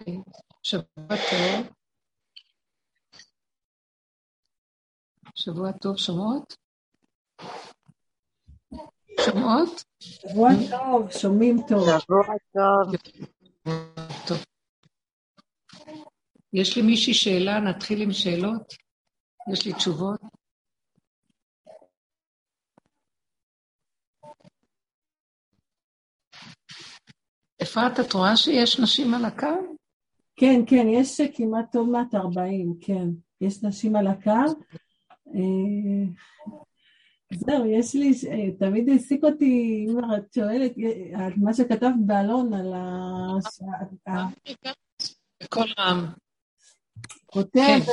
אוקיי, שבוע טוב. שבוע טוב, שומעות? שומעות? שבוע טוב, שומעים טוב. שבוע טוב. יש לי מישהי שאלה, נתחיל עם שאלות? יש לי תשובות? אפרת, את רואה שיש נשים על הקו? כן, כן, יש כמעט עוד מעט 40, כן. יש נשים על הקו. אה, זהו, יש לי, אה, תמיד העסיק אותי, אם את שואלת, אה, מה שכתבת באלון על ה... בקול רם. כותב כן.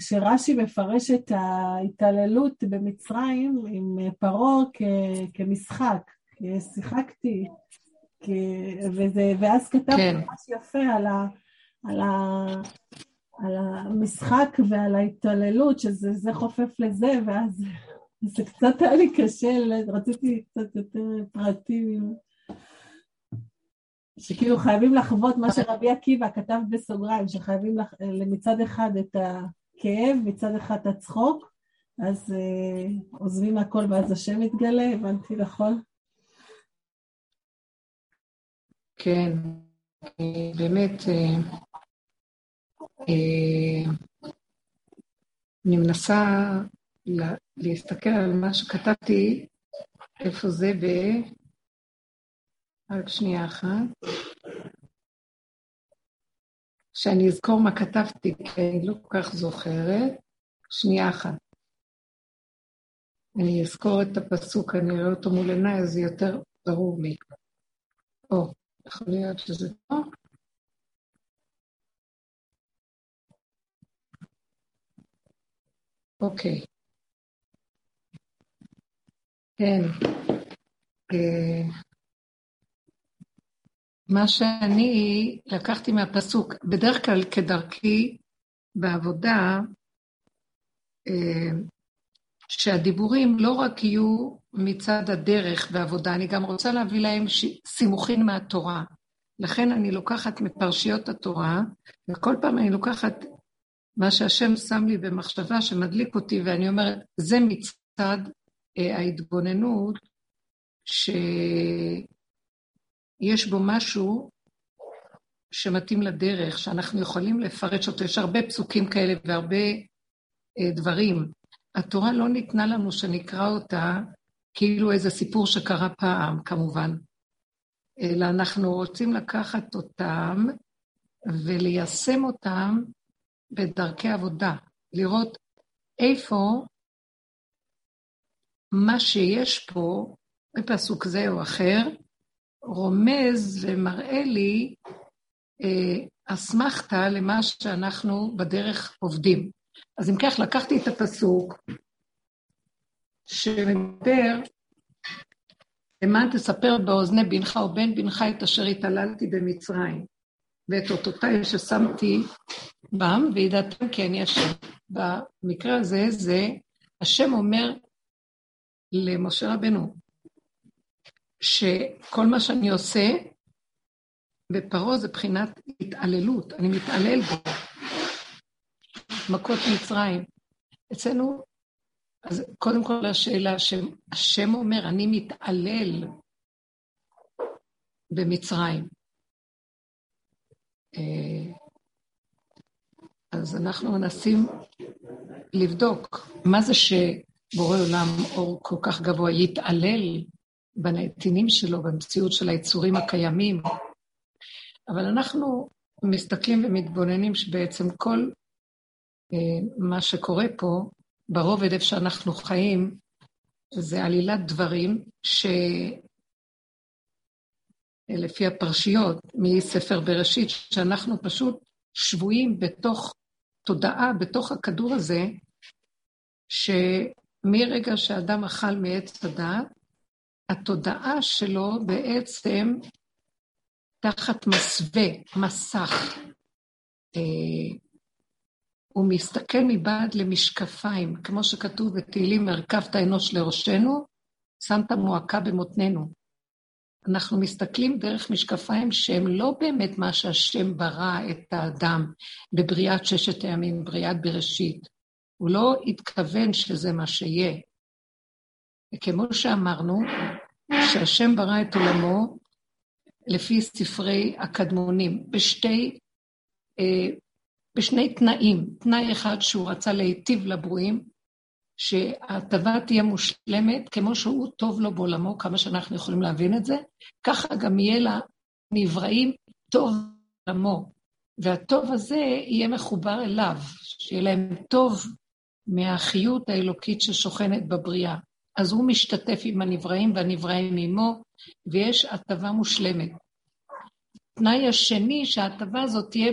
שרש"י מפרש את ההתעללות במצרים עם פרעה כמשחק, שיחקתי, ואז כתב כן. ממש יפה על, ה, על, ה, על המשחק ועל ההתעללות, שזה חופף לזה, ואז זה קצת היה לי קשה, רציתי קצת יותר פרטים. שכאילו חייבים לחוות מה שרבי עקיבא כתב בסוגריים, שחייבים לח... מצד אחד את הכאב, מצד אחד את הצחוק, אז uh, עוזבים הכל ואז השם מתגלה, הבנתי נכון? כן, באמת, אה, אה, אני מנסה להסתכל על מה שכתבתי, איפה זה ב... רק שנייה אחת. שאני אזכור מה כתבתי, כי אני לא כל כך זוכרת. שנייה אחת. אני אזכור את הפסוק, אני אראה אותו מול עיניי, אז זה יותר ברור לי. או, יכול להיות שזה טוב. אוקיי. כן. אה, מה שאני לקחתי מהפסוק, בדרך כלל כדרכי בעבודה, אה, שהדיבורים לא רק יהיו מצד הדרך בעבודה, אני גם רוצה להביא להם סימוכין מהתורה. לכן אני לוקחת מפרשיות התורה, וכל פעם אני לוקחת מה שהשם שם לי במחשבה שמדליק אותי, ואני אומרת, זה מצד אה, ההתבוננות, שיש בו משהו שמתאים לדרך, שאנחנו יכולים לפרש אותו. יש הרבה פסוקים כאלה והרבה אה, דברים. התורה לא ניתנה לנו שנקרא אותה כאילו איזה סיפור שקרה פעם, כמובן, אלא אנחנו רוצים לקחת אותם וליישם אותם בדרכי עבודה, לראות איפה מה שיש פה, בפסוק זה או אחר, רומז ומראה לי אה, אסמכתה למה שאנחנו בדרך עובדים. אז אם כך, לקחתי את הפסוק שמדבר, למען תספר באוזני בנך ובן בנך את אשר התעללתי במצרים, ואת אותותיי ששמתי בם, וידעתם כי אני השם. במקרה הזה, זה השם אומר למשה רבנו, שכל מה שאני עושה בפרעה זה בחינת התעללות, אני מתעלל בו. מכות מצרים. אצלנו, אז קודם כל השאלה שהשם אומר, אני מתעלל במצרים. אה, אז אנחנו מנסים לבדוק מה זה שבורא עולם אור כל כך גבוה יתעלל בנתינים שלו, במציאות של היצורים הקיימים. אבל אנחנו מסתכלים ומתבוננים שבעצם כל מה שקורה פה, ברובד איפה שאנחנו חיים, זה עלילת דברים שלפי הפרשיות מספר בראשית, שאנחנו פשוט שבויים בתוך תודעה, בתוך הכדור הזה, שמרגע שאדם אכל מעץ הדעת, התודעה שלו בעצם תחת מסווה, מסך. אה, הוא מסתכל מבעד למשקפיים, כמו שכתוב בתהילים, הרכבת אנוש לראשנו, שמת מועקה במותנינו. אנחנו מסתכלים דרך משקפיים שהם לא באמת מה שהשם ברא את האדם בבריאת ששת הימים, בריאת בראשית. הוא לא התכוון שזה מה שיהיה. וכמו שאמרנו, שהשם ברא את עולמו לפי ספרי הקדמונים, בשתי, אה, בשני תנאים. תנאי אחד שהוא רצה להיטיב לברואים, שההטבה תהיה מושלמת, כמו שהוא טוב לו בעולמו, כמה שאנחנו יכולים להבין את זה, ככה גם יהיה לנבראים טוב בעולמו. והטוב הזה יהיה מחובר אליו, שיהיה להם טוב מהחיות האלוקית ששוכנת בבריאה. אז הוא משתתף עם הנבראים והנבראים עמו, ויש הטבה מושלמת. תנאי השני, שההטבה הזאת תהיה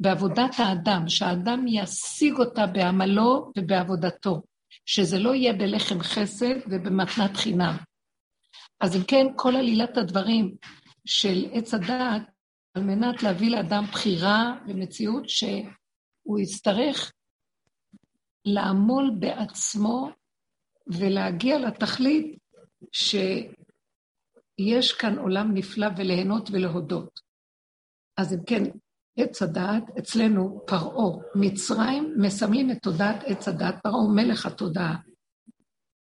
בעבודת האדם, שהאדם ישיג אותה בעמלו ובעבודתו, שזה לא יהיה בלחם חסד ובמתנת חינם. אז אם כן, כל עלילת הדברים של עץ הדעת, על מנת להביא לאדם בחירה ומציאות שהוא יצטרך לעמול בעצמו ולהגיע לתכלית שיש כאן עולם נפלא וליהנות ולהודות. אז אם כן, עץ הדעת, אצלנו פרעה, מצרים, מסמלים את תודעת עץ הדעת, פרעה מלך התודעה,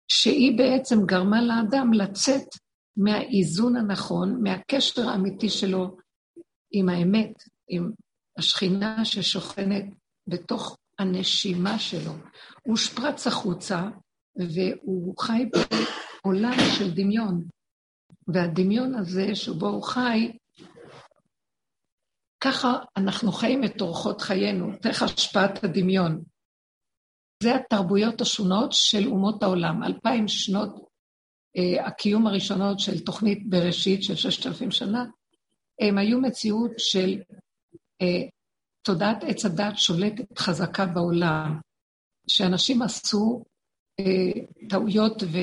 שהיא בעצם גרמה לאדם לצאת מהאיזון הנכון, מהקשר האמיתי שלו עם האמת, עם השכינה ששוכנת בתוך הנשימה שלו. הוא שפרץ החוצה, והוא חי בעולם של דמיון. והדמיון הזה שבו הוא חי, ככה אנחנו חיים את אורחות חיינו, דרך השפעת הדמיון. זה התרבויות השונות של אומות העולם. אלפיים שנות אה, הקיום הראשונות של תוכנית בראשית של ששת אלפים שנה, הם היו מציאות של אה, תודעת עץ הדת שולטת חזקה בעולם, שאנשים עשו אה, טעויות ו...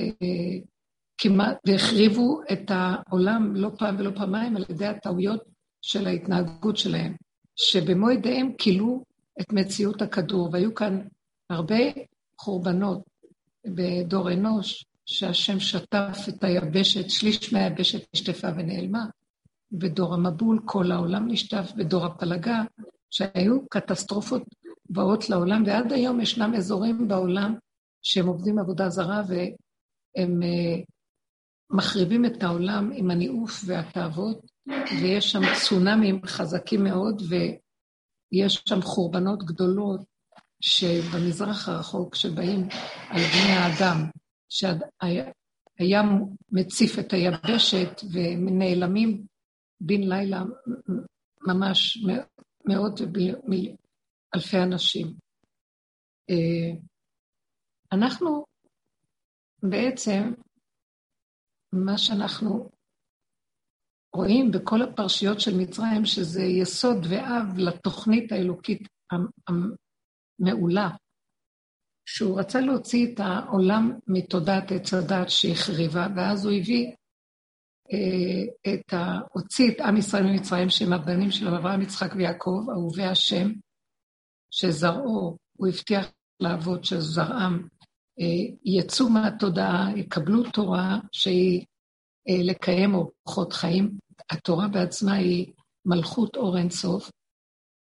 אה, כמעט, והחריבו את העולם לא פעם ולא פעמיים על ידי הטעויות של ההתנהגות שלהם, שבמו ידיהם כילו את מציאות הכדור, והיו כאן הרבה חורבנות בדור אנוש, שהשם שטף את היבשת, שליש מהיבשת נשטפה ונעלמה. בדור המבול כל העולם נשטף, בדור הפלגה, שהיו קטסטרופות באות לעולם, ועד היום ישנם אזורים בעולם שהם עובדים עבודה זרה והם uh, מחריבים את העולם עם הניאוף והתאוות, ויש שם צונאמים חזקים מאוד, ויש שם חורבנות גדולות שבמזרח הרחוק, שבאים על בני האדם, שהים מציף את היבשת ונעלמים בן לילה ממש מאות אלפי אנשים. אה, אנחנו בעצם, מה שאנחנו רואים בכל הפרשיות של מצרים, שזה יסוד ואב לתוכנית האלוקית המעולה, שהוא רצה להוציא את העולם מתודעת עץ הדת שהחריבה, ואז הוא הביא אה, את ה... הוציא את עם ישראל ממצרים, שהם הבנים של אברהם, יצחק ויעקב, אהובי השם, שזרעו, הוא הבטיח לאבות שזרעם אה, יצאו מהתודעה, יקבלו תורה שהיא לקיים אורחות חיים. התורה בעצמה היא מלכות אור אינסוף,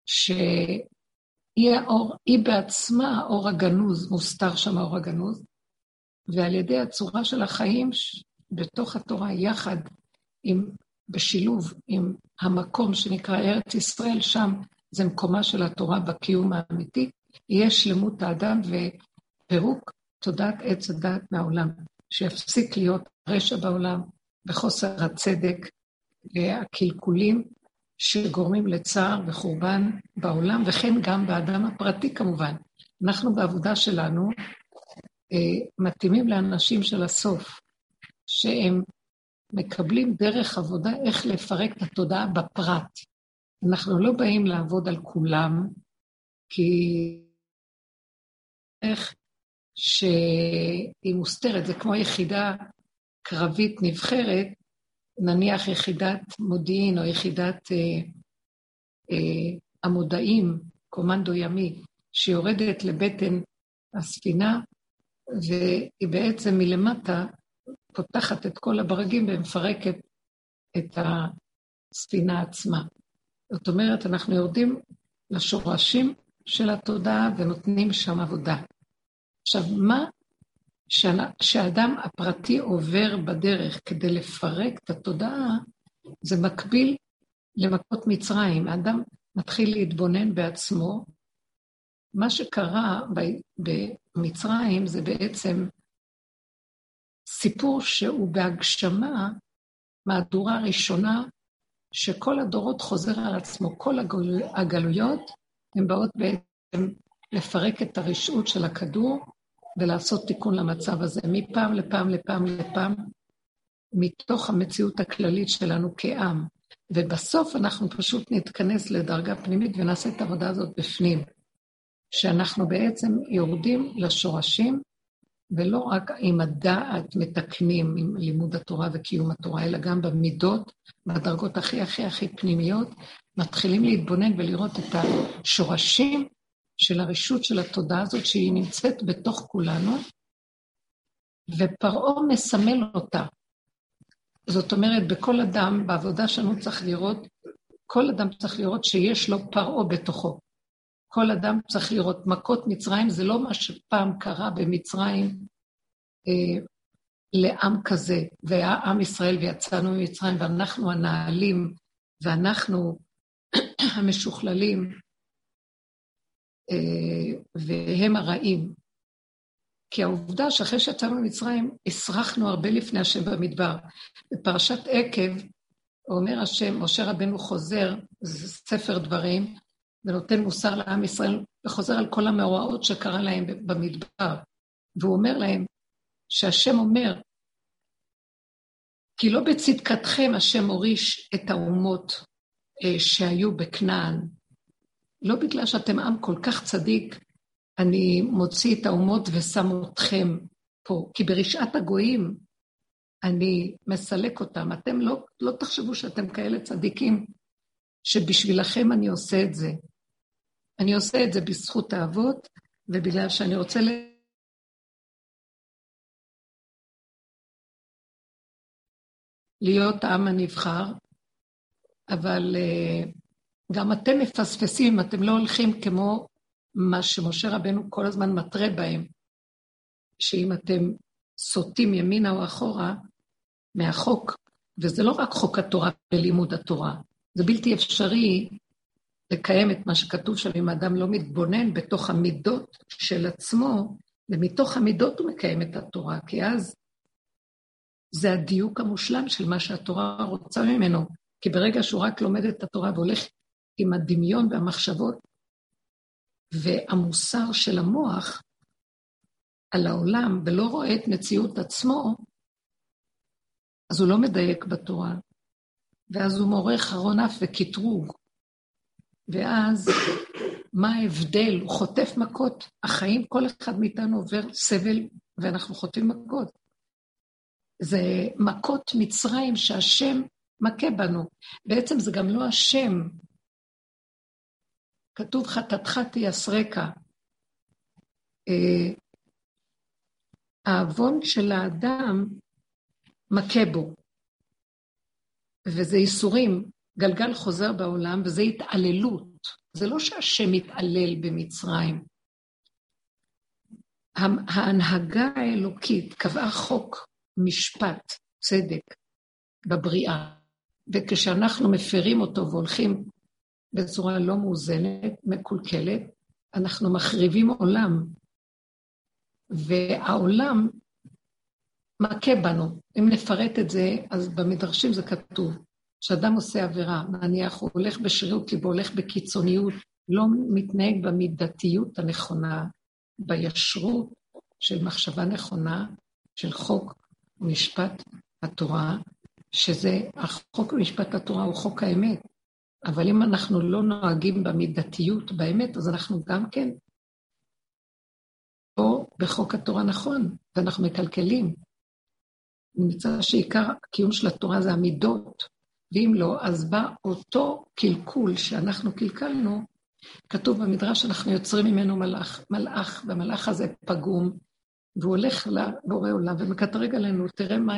שהיא האור, היא בעצמה האור הגנוז, מוסתר שם האור הגנוז, ועל ידי הצורה של החיים בתוך התורה, יחד עם, בשילוב עם המקום שנקרא ארץ ישראל, שם זה מקומה של התורה בקיום האמיתי, יהיה שלמות האדם ופירוק תודעת עץ הדת מהעולם, שיפסיק להיות רשע בעולם וחוסר הצדק והקלקולים שגורמים לצער וחורבן בעולם, וכן גם באדם הפרטי כמובן. אנחנו בעבודה שלנו אה, מתאימים לאנשים של הסוף, שהם מקבלים דרך עבודה איך לפרק את התודעה בפרט. אנחנו לא באים לעבוד על כולם, כי איך שהיא מוסתרת, זה כמו יחידה קרבית נבחרת, נניח יחידת מודיעין או יחידת אה, אה, המודעים, קומנדו ימי, שיורדת לבטן הספינה, והיא בעצם מלמטה פותחת את כל הברגים ומפרקת את הספינה עצמה. זאת אומרת, אנחנו יורדים לשורשים של התודעה ונותנים שם עבודה. עכשיו, מה שהאדם הפרטי עובר בדרך כדי לפרק את התודעה, זה מקביל למכות מצרים. האדם מתחיל להתבונן בעצמו. מה שקרה במצרים זה בעצם סיפור שהוא בהגשמה, מהדורה ראשונה, שכל הדורות חוזר על עצמו. כל הגל... הגלויות הן באות בעצם לפרק את הרשעות של הכדור ולעשות תיקון למצב הזה, מפעם לפעם לפעם לפעם, מתוך המציאות הכללית שלנו כעם. ובסוף אנחנו פשוט נתכנס לדרגה פנימית ונעשה את העבודה הזאת בפנים. שאנחנו בעצם יורדים לשורשים, ולא רק עם הדעת מתקנים עם לימוד התורה וקיום התורה, אלא גם במידות, בדרגות הכי הכי הכי פנימיות, מתחילים להתבונן ולראות את השורשים של הרשות של התודעה הזאת, שהיא נמצאת בתוך כולנו, ופרעה מסמל אותה. זאת אומרת, בכל אדם, בעבודה שלנו צריך לראות, כל אדם צריך לראות שיש לו פרעה בתוכו. כל אדם צריך לראות מכות מצרים, זה לא מה שפעם קרה במצרים אה, לעם כזה, והיה עם ישראל ויצאנו ממצרים, ואנחנו הנעלים, ואנחנו המשוכללים, והם הרעים. כי העובדה שאחרי שיצאנו ממצרים, הסרחנו הרבה לפני השם במדבר. בפרשת עקב, אומר השם, משה רבנו חוזר, זה ספר דברים, ונותן מוסר לעם ישראל, וחוזר על כל המאורעות שקרה להם במדבר. והוא אומר להם, שהשם אומר, כי לא בצדקתכם השם הוריש את האומות אה, שהיו בכנען, לא בגלל שאתם עם כל כך צדיק, אני מוציא את האומות ושם אתכם פה, כי ברשעת הגויים אני מסלק אותם. אתם לא, לא תחשבו שאתם כאלה צדיקים, שבשבילכם אני עושה את זה. אני עושה את זה בזכות האבות, ובגלל שאני רוצה ל... להיות העם הנבחר, אבל uh, גם אתם מפספסים, אתם לא הולכים כמו מה שמשה רבנו כל הזמן מתרה בהם, שאם אתם סוטים ימינה או אחורה מהחוק, וזה לא רק חוק התורה ולימוד התורה, זה בלתי אפשרי לקיים את מה שכתוב שם אם האדם לא מתבונן בתוך המידות של עצמו, ומתוך המידות הוא מקיים את התורה, כי אז זה הדיוק המושלם של מה שהתורה רוצה ממנו. כי ברגע שהוא רק לומד את התורה והולך עם הדמיון והמחשבות והמוסר של המוח על העולם ולא רואה את מציאות עצמו, אז הוא לא מדייק בתורה. ואז הוא מורה חרון אף וקטרוג. ואז מה ההבדל? הוא חוטף מכות. החיים, כל אחד מאיתנו עובר סבל ואנחנו חוטפים מכות. זה מכות מצרים שהשם מכה בנו. בעצם זה גם לא השם. כתוב חטאתך תייסרקה. אה, העוון של האדם מכה בו, וזה ייסורים, גלגל חוזר בעולם, וזה התעללות. זה לא שהשם מתעלל במצרים. ההנהגה האלוקית קבעה חוק, משפט, צדק, בבריאה, וכשאנחנו מפרים אותו והולכים בצורה לא מאוזנת, מקולקלת, אנחנו מחריבים עולם, והעולם מכה בנו. אם נפרט את זה, אז במדרשים זה כתוב, שאדם עושה עבירה, נניח הוא הולך בשרירות ליבו, הולך בקיצוניות, לא מתנהג במידתיות הנכונה, בישרות של מחשבה נכונה, של חוק ומשפט התורה, שזה, החוק ומשפט התורה הוא חוק האמת, אבל אם אנחנו לא נוהגים במידתיות, באמת, אז אנחנו גם כן פה בחוק התורה נכון, ואנחנו מקלקלים. נמצא שעיקר הקיום של התורה זה המידות, ואם לא, אז בא אותו קלקול שאנחנו קלקלנו, כתוב במדרש שאנחנו יוצרים ממנו מלאך, מלאך, והמלאך הזה פגום, והוא הולך לבורא עולם ומקטרג עלינו, תראה מה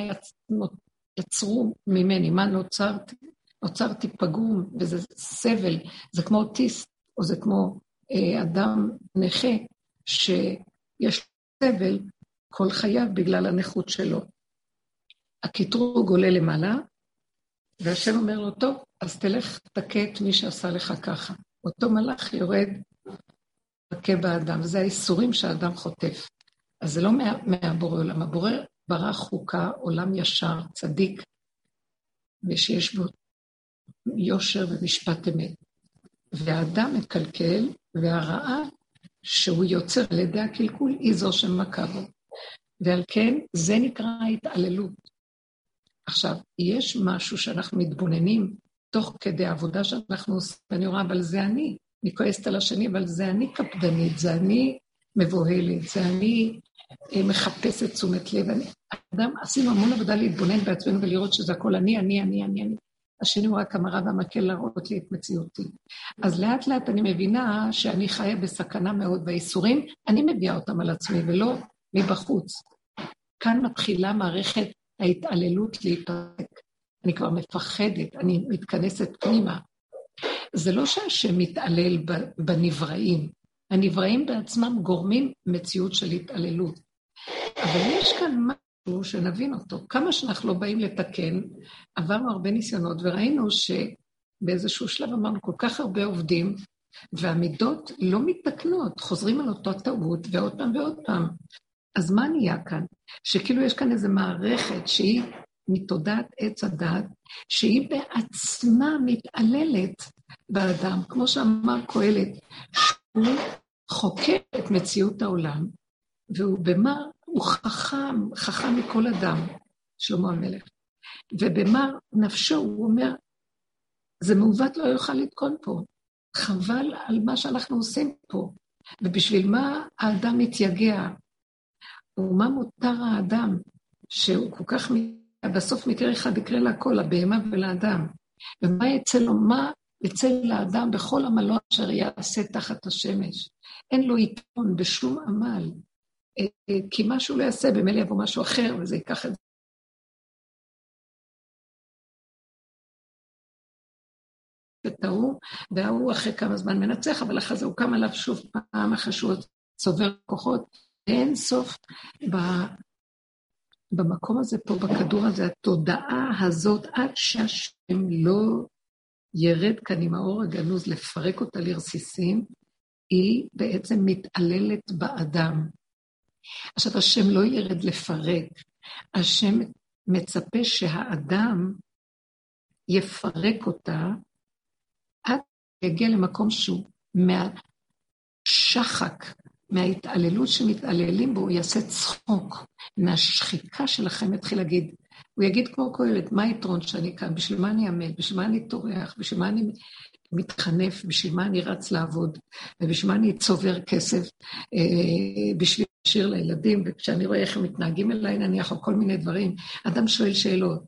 יצרו ממני, מה נוצרתי, נוצרתי פגום, וזה סבל, זה כמו אוטיסט, או זה כמו אה, אדם נכה, שיש סבל כל חייו בגלל הנכות שלו. הקטרוג עולה למעלה, והשם אומר לו, טוב, אז תלך תכה את מי שעשה לך ככה. אותו מלאך יורד, מכה באדם, וזה האיסורים שהאדם חוטף. אז זה לא מה, מהבורא עולם, הבורא ברא חוקה, עולם ישר, צדיק, ושיש בו יושר ומשפט אמת. והאדם מקלקל, והרעה שהוא יוצר על ידי הקלקול היא זו שמכה בו. ועל כן, זה נקרא התעללות. עכשיו, יש משהו שאנחנו מתבוננים תוך כדי העבודה שאנחנו עושים, ואני רואה, אבל זה אני. אני כועסת על השני, אבל זה אני קפדנית, זה אני מבוהלת, זה אני אה, מחפשת תשומת לב. אני, אדם, עשינו המון עבודה להתבונן בעצמנו ולראות שזה הכל אני, אני, אני, אני, אני. השני הוא רק המראה והמקל להראות לי את מציאותי. אז לאט לאט אני מבינה שאני חיה בסכנה מאוד, והאיסורים, אני מביאה אותם על עצמי ולא מבחוץ. כאן מתחילה מערכת ההתעללות להתפרק. אני כבר מפחדת, אני מתכנסת פנימה. זה לא שהשם מתעלל בנבראים, הנבראים בעצמם גורמים מציאות של התעללות. אבל יש כאן משהו שנבין אותו. כמה שאנחנו לא באים לתקן, עברנו הרבה ניסיונות וראינו שבאיזשהו שלב אמרנו כל כך הרבה עובדים, והמידות לא מתקנות, חוזרים על אותו טעות ועוד פעם ועוד פעם. אז מה נהיה כאן? שכאילו יש כאן איזו מערכת שהיא מתודעת עץ הדת, שהיא בעצמה מתעללת באדם, כמו שאמר קהלת, שהוא חוקר את מציאות העולם, והוא במה, הוא חכם, חכם מכל אדם, שלמה המלך. ובמה נפשו, הוא אומר, זה מעוות לא יוכל לתקון פה. חבל על מה שאנחנו עושים פה. ובשביל מה האדם מתייגע? ומה מותר האדם, שהוא כל כך, בסוף מקרה אחד יקרה להכל, לבהמה ולאדם. ומה יצא לו, מה יצא לאדם בכל עמלו אשר יעשה תחת השמש. אין לו יתרון בשום עמל, כי מה שהוא לא יעשה, במילא יבוא משהו אחר, וזה ייקח את זה. ההוא, וההוא אחרי כמה זמן מנצח, אבל אחרי זה הוא קם עליו שוב פעם אחרי שהוא צובר כוחות. אין סוף ב... במקום הזה פה, בכדור הזה, התודעה הזאת, עד שהשם לא ירד כאן עם האור הגנוז לפרק אותה לרסיסים, היא בעצם מתעללת באדם. עכשיו, השם לא ירד לפרק, השם מצפה שהאדם יפרק אותה עד שיגיע למקום שהוא מהשחק, מההתעללות שמתעללים בו, הוא יעשה צחוק. מהשחיקה שלכם יתחיל להגיד, הוא יגיד כמו קהלת, מה היתרון שאני כאן? בשביל מה אני עמד? בשביל מה אני טורח? בשביל מה אני מתחנף? בשביל מה אני רץ לעבוד? ובשביל מה אני צובר כסף? אה, בשביל להשאיר לילדים, וכשאני רואה איך הם מתנהגים אליי, נניח, או כל מיני דברים. אדם שואל שאלות.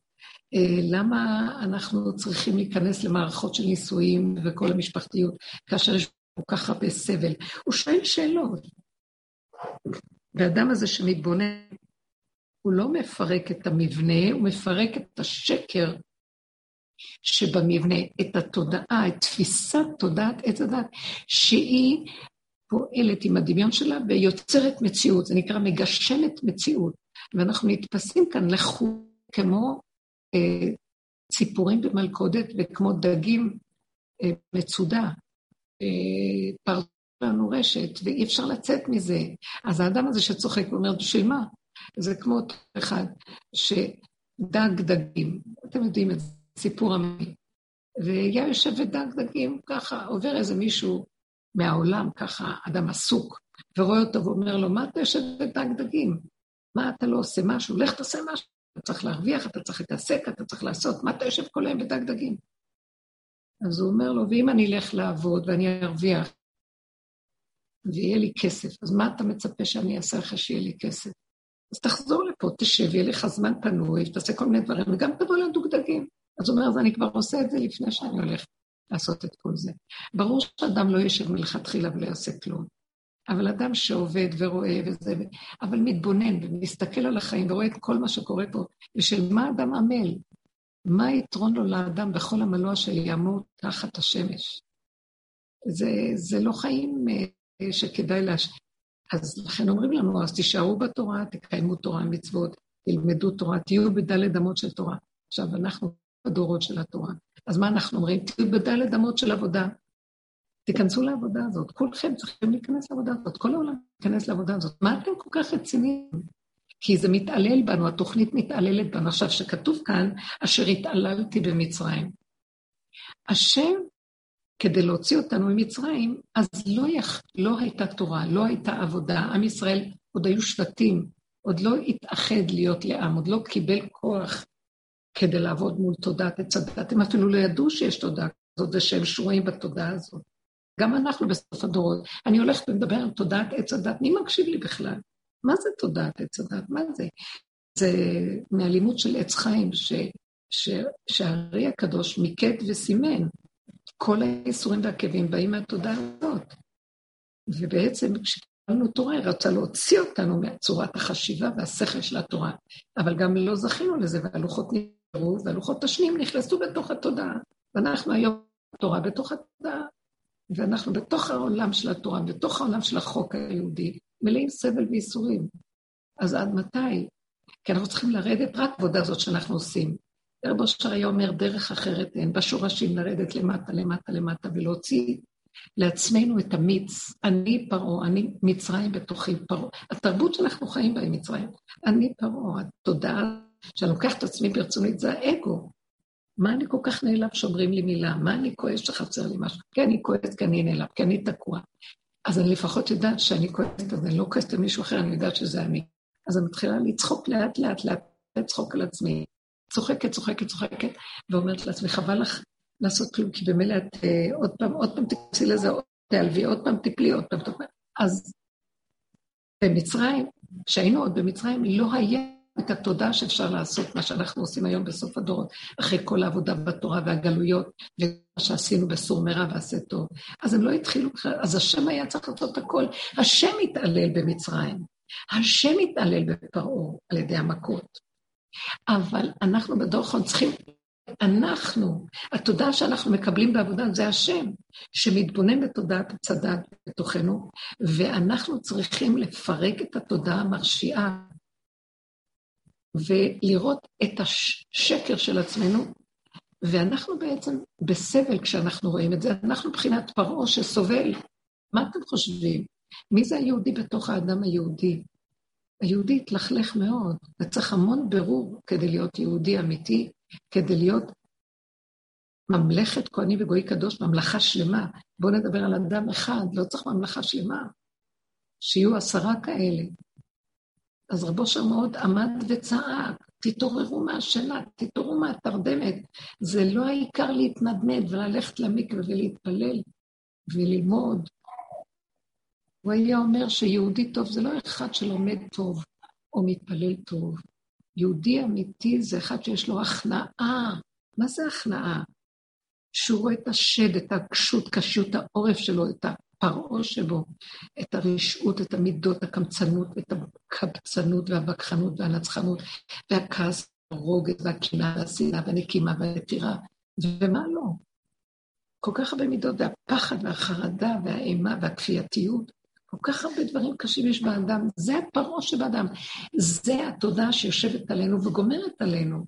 אה, למה אנחנו צריכים להיכנס למערכות של נישואים וכל המשפחתיות, כאשר יש כל כך הרבה סבל? הוא שואל שאלות. והאדם הזה שמתבונן הוא לא מפרק את המבנה, הוא מפרק את השקר שבמבנה, את התודעה, את תפיסת תודעת עץ הדת, שהיא פועלת עם הדמיון שלה ויוצרת מציאות, זה נקרא מגשמת מציאות. ואנחנו נתפסים כאן לחו כמו אה, ציפורים במלכודת וכמו דגים אה, מצודה. אה, פרצו לנו רשת, ואי אפשר לצאת מזה. אז האדם הזה שצוחק ואומר, בשביל מה? זה כמו אותו אחד שדג דגים, אתם יודעים את זה, סיפור עמי. והיה יושב ודג דגים ככה, עובר איזה מישהו מהעולם, ככה, אדם עסוק, ורואה אותו ואומר לו, מה אתה יושב ודג דגים? מה אתה לא עושה משהו? לך תעשה משהו. אתה צריך להרוויח, אתה צריך להתעסק, אתה צריך לעשות, מה אתה יושב כל היום בדג דגים? אז הוא אומר לו, ואם אני אלך לעבוד ואני ארוויח ויהיה לי כסף, אז מה אתה מצפה שאני אעשה לך שיהיה לי כסף? אז תחזור לפה, תשב, יהיה לך זמן פנוי, תעשה כל מיני דברים, וגם תבוא לדוגדגים. אז הוא אומר, אז אני כבר עושה את זה לפני שאני הולך לעשות את כל זה. ברור שאדם לא ישב מלכתחילה ולא יעשה כלום. אבל אדם שעובד ורואה וזה, אבל מתבונן ומסתכל על החיים ורואה את כל מה שקורה פה, ושל מה אדם עמל? מה יתרון לו לאדם בכל עמלו של ימות תחת השמש? זה, זה לא חיים אה, שכדאי להש... אז לכן אומרים לנו, אז תישארו בתורה, תקיימו תורה מצוות, תלמדו תורה, תהיו בדלת אמות של תורה. עכשיו, אנחנו בדורות של התורה. אז מה אנחנו אומרים? תהיו בדלת אמות של עבודה. תיכנסו לעבודה הזאת. כולכם צריכים להיכנס לעבודה הזאת. כל העולם ייכנס לעבודה הזאת. מה אתם כל כך רציניים? כי זה מתעלל בנו, התוכנית מתעללת בנו. עכשיו, שכתוב כאן, אשר התעללתי במצרים. השם, כדי להוציא אותנו ממצרים, אז לא, יח... לא הייתה תורה, לא הייתה עבודה. עם ישראל עוד היו שבטים, עוד לא התאחד להיות לעם, עוד לא קיבל כוח כדי לעבוד מול תודעת עץ הדת. הם אפילו לא ידעו שיש תודעה כזאת ושהם שרויים בתודעה הזאת. גם אנחנו בסוף הדורות. אני הולכת ומדבר על תודעת עץ הדת, מי מקשיב לי בכלל? מה זה תודעת עץ הדת? מה זה? זה מהלימוד של עץ חיים, ש, ש, שהארי הקדוש מיקד וסימן. כל האיסורים והכאבים באים מהתודעה הזאת. ובעצם כשקיבלנו תורה, היא רצה להוציא אותנו מצורת החשיבה והשכל של התורה. אבל גם לא זכינו לזה, והלוחות והלוחות השניים נכנסו בתוך התודעה. ואנחנו היום תורה בתוך התודעה. ואנחנו בתוך העולם של התורה, בתוך העולם של החוק היהודי, מלאים סבל וייסורים. אז עד מתי? כי אנחנו צריכים לרדת רק בעבודה הזאת שאנחנו עושים. רב אושר היה אומר, דרך אחרת אין, בשורשים לרדת למטה, למטה, למטה, ולהוציא לעצמנו את המיץ. אני פרעה, אני מצרים בתוכי פרעה. התרבות שאנחנו חיים בה היא מצרים. אני פרעה, התודעה שאני לוקח את עצמי ברצונית זה האגו. מה אני כל כך נעלב שאומרים לי מילה? מה אני כועס שחסר לי משהו? כי אני כועס, כי אני נעלב, כי אני תקוע. אז אני לפחות יודעת שאני כועסת, אז אני לא כועסת על מישהו אחר, אני יודעת שזה אני. אז אני מתחילה לצחוק לאט לאט לאט, לצחוק על עצמי. צוחקת, צוחקת, צוחקת, ואומרת לעצמי, חבל לך לעשות כלום, כי במילא את אה, עוד פעם, עוד פעם תכנסי לזה, עוד תעלבי, עוד פעם תפלי, עוד פעם תפלי. אז במצרים, כשהיינו עוד במצרים, לא היה את התודה שאפשר לעשות מה שאנחנו עושים היום בסוף הדורות, אחרי כל העבודה בתורה והגלויות, ומה שעשינו בסור מרע ועשה טוב. אז הם לא התחילו בכלל, אז השם היה צריך לעשות הכל. השם התעלל במצרים, השם התעלל בפרעה על ידי המכות. אבל אנחנו בדור האחרון צריכים, אנחנו, התודעה שאנחנו מקבלים בעבודה זה השם, שמתבונן בתודעת הצדת בתוכנו, ואנחנו צריכים לפרק את התודעה המרשיעה ולראות את השקר של עצמנו, ואנחנו בעצם בסבל כשאנחנו רואים את זה, אנחנו מבחינת פרעה שסובל. מה אתם חושבים? מי זה היהודי בתוך האדם היהודי? היהודי התלכלך מאוד, וצריך המון ברור כדי להיות יהודי אמיתי, כדי להיות ממלכת כהנים וגוי קדוש, ממלכה שלמה. בואו נדבר על אדם אחד, לא צריך ממלכה שלמה. שיהיו עשרה כאלה, אז רבו שם מאוד עמד וצעק, תתעוררו מהשינה, תתעוררו מהתרדמת. זה לא העיקר להתנדנד וללכת למקווה ולהתפלל וללמוד. הוא היה אומר שיהודי טוב זה לא אחד שלומד טוב או מתפלל טוב. יהודי אמיתי זה אחד שיש לו הכנעה. מה זה הכנעה? שהוא רואה את השד, את הקשות, קשיות העורף שלו, את הפרעה שבו, את הרשעות, את המידות, הקמצנות, את הקבצנות והווכחנות והנצחנות, והכעס, הרוגת והקנאה והשנאה והנקימה והנטירה, ומה לא? כל כך הרבה מידות, והפחד והחרדה והאימה והכפייתיות, כל כך הרבה דברים קשים יש באדם, זה הפרעה שבאדם, זה התודעה שיושבת עלינו וגומרת עלינו.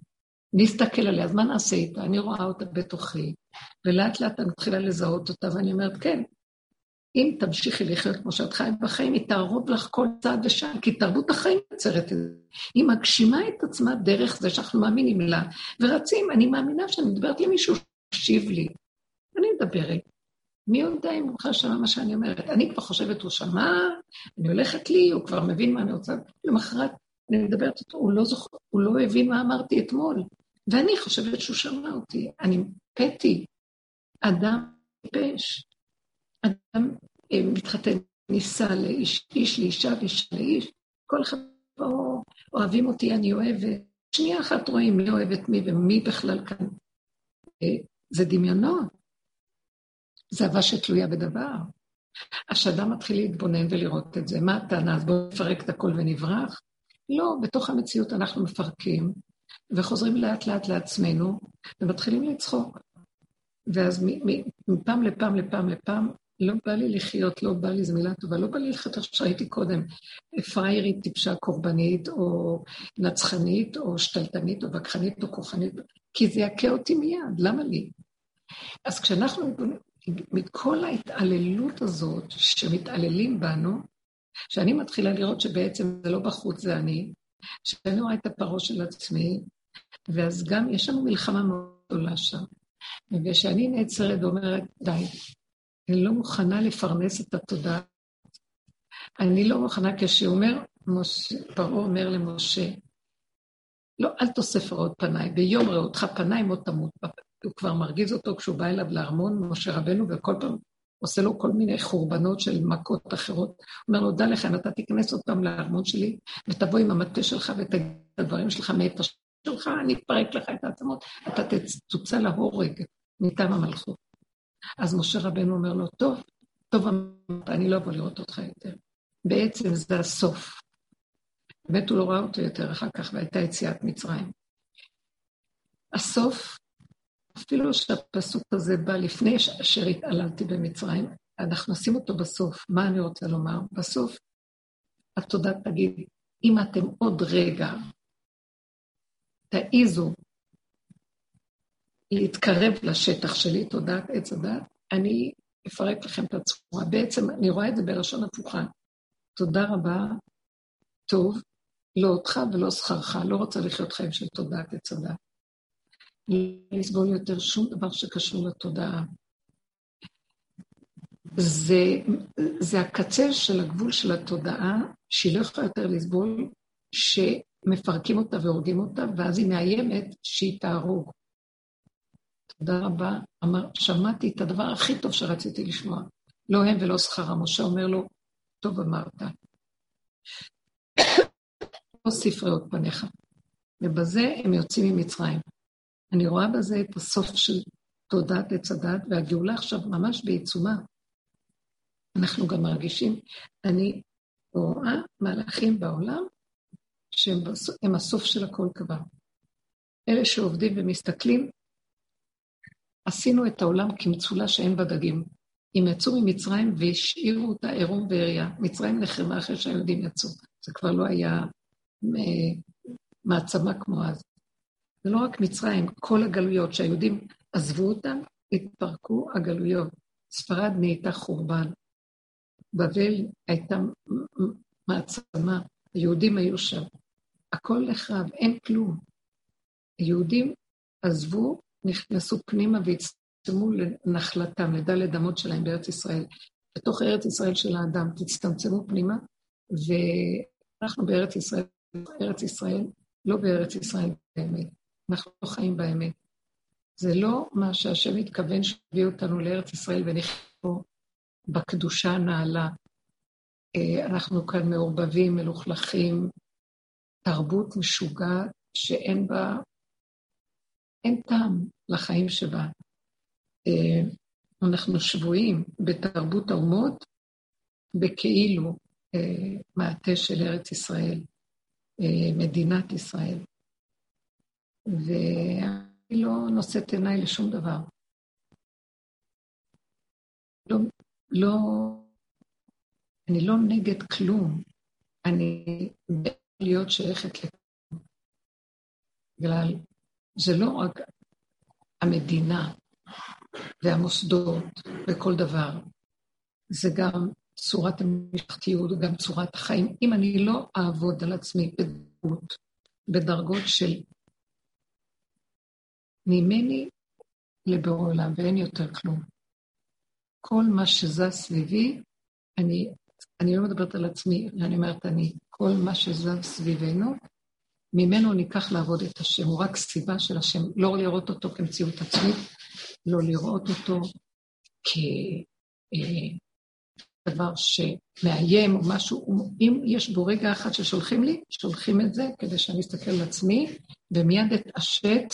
נסתכל עליה, אז מה נעשה איתה? אני רואה אותה בתוכי, ולאט לאט אני מתחילה לזהות אותה, ואני אומרת, כן, אם תמשיכי לחיות כמו שאת חיה בחיים, היא תערוב לך כל צעד ושעל, כי תרבות החיים יוצרת את זה. היא מגשימה את עצמה דרך זה שאנחנו מאמינים לה, ורצים, אני מאמינה שאני מדברת למישהו שיקשיב לי. אני מדברת. מי יודע אם הוא בכלל שמע מה שאני אומרת? אני כבר חושבת, הוא שמע, אני הולכת לי, הוא כבר מבין מה אני רוצה. למחרת אני מדברת איתו, הוא לא זוכר, הוא לא הבין מה אמרתי אתמול. ואני חושבת שהוא שמע אותי. אני פטי, אדם טיפש. אדם אה, מתחתן, נישא לאיש, איש לאישה ואישה לאיש, כל פה אוהבים אותי, אני אוהבת. שנייה אחת רואים מי אוהב את מי ומי בכלל כאן. אה, זה דמיונות. זה אהבה שתלויה בדבר. אז כשאדם מתחיל להתבונן ולראות את זה, מה הטענה? אז בואו נפרק את הכל ונברח? לא, בתוך המציאות אנחנו מפרקים, וחוזרים לאט לאט לעצמנו, ומתחילים לצחוק. ואז מפעם לפעם לפעם לפעם, לא בא לי לחיות, לא בא לי, זו מילה טובה, לא בא לי לחיות איך שהייתי קודם, פריירית, טיפשה, קורבנית, או נצחנית, או שתלטנית, או וכחנית, או כוחנית, כי זה יכה אותי מיד, למה לי? אז כשאנחנו, מכל ההתעללות הזאת שמתעללים בנו, שאני מתחילה לראות שבעצם זה לא בחוץ, זה אני, שאני רואה את הפרעה של עצמי, ואז גם יש לנו מלחמה מאוד גדולה שם. וכשאני נעצרת ואומרת, די, אני לא מוכנה לפרנס את התודעה. אני לא מוכנה כשאומר, פרעה אומר למשה, לא, אל תוסף רעות פניי, ביום ראותך פניי מות תמות. הוא כבר מרגיז אותו כשהוא בא אליו לארמון, משה רבנו, וכל פעם עושה לו כל מיני חורבנות של מכות אחרות. הוא אומר לו, דע לך, אם אתה תיכנס עוד פעם לארמון שלי, ותבוא עם המטה שלך ותגיד את הדברים שלך מאת שלך, אני אפרק לך את העצמות, אתה תצוצא להורג מטעם המלכות. אז משה רבנו אומר לו, טוב, טוב אמרת, אני לא אבוא לראות אותך יותר. בעצם זה הסוף. באמת הוא לא ראה אותו יותר אחר כך, והייתה יציאת מצרים. הסוף, אפילו שהפסוק הזה בא לפני אשר התעללתי במצרים, אנחנו נשים אותו בסוף. מה אני רוצה לומר? בסוף התודה תגיד, אם אתם עוד רגע תעיזו להתקרב לשטח שלי, תודעת עץ הדת, אני אפרק לכם את הצורה. בעצם אני רואה את זה בלשון הפוכה. תודה רבה, טוב, לא אותך ולא שכרך, לא רוצה לחיות חיים של תודעת עץ הדת. לא לסבול יותר שום דבר שקשור לתודעה. זה, זה הקצה של הגבול של התודעה, שהיא לא יכולה יותר לסבול, שמפרקים אותה והורגים אותה, ואז היא מאיימת שהיא תהרוג. תודה רבה. אמר, שמעתי את הדבר הכי טוב שרציתי לשמוע. לא הם ולא שכרם. משה אומר לו, טוב אמרת. לא ספרי עוד פניך. ובזה הם יוצאים ממצרים. אני רואה בזה את הסוף של תודעת עץ הדת, והגאולה עכשיו ממש בעיצומה. אנחנו גם מרגישים, אני רואה מהלכים בעולם שהם הסוף של הכל כבר. אלה שעובדים ומסתכלים, עשינו את העולם כמצולה שאין בה דגים. הם יצאו ממצרים והשאירו אותה עירום ועריה. מצרים נחרמה אחרי שהיהודים יצאו. זה כבר לא היה אה, מעצמה כמו אז. זה לא רק מצרים, כל הגלויות שהיהודים עזבו אותן, התפרקו הגלויות. ספרד נהייתה חורבן. בבל הייתה מעצמה, היהודים היו שם. הכל נחרב, אין כלום. היהודים עזבו נכנסו פנימה והצטמצמו לנחלתם, לדלת אמות שלהם בארץ ישראל. בתוך ארץ ישראל של האדם, תצטמצמו פנימה, ואנחנו בארץ ישראל, ארץ ישראל, לא בארץ ישראל באמת. אנחנו לא חיים באמת. זה לא מה שהשם התכוון שהביא אותנו לארץ ישראל ונחיה בקדושה הנעלה. אה, אנחנו כאן מעורבבים, מלוכלכים, תרבות משוגעת שאין בה אין טעם לחיים שבה. אה, אנחנו שבויים בתרבות האומות, בכאילו אה, מעטה של ארץ ישראל, אה, מדינת ישראל. ואני לא נושאת עיניי לשום דבר. לא, לא, אני לא נגד כלום. אני להיות שייכת לכלום. בגלל זה לא רק המדינה והמוסדות וכל דבר, זה גם צורת המשפחתיות, גם צורת החיים. אם אני לא אעבוד על עצמי בדרגות, בדרגות של ממני לבורא עולם, ואין יותר כלום. כל מה שזז סביבי, אני, אני לא מדברת על עצמי, אני אומרת אני, כל מה שזז סביבנו, ממנו ניקח לעבוד את השם, הוא רק סיבה של השם, לא לראות אותו כמציאות עצמית, לא לראות אותו כדבר שמאיים או משהו, אם יש בו רגע אחד ששולחים לי, שולחים את זה כדי שאני אסתכל על עצמי, ומיד אתעשת,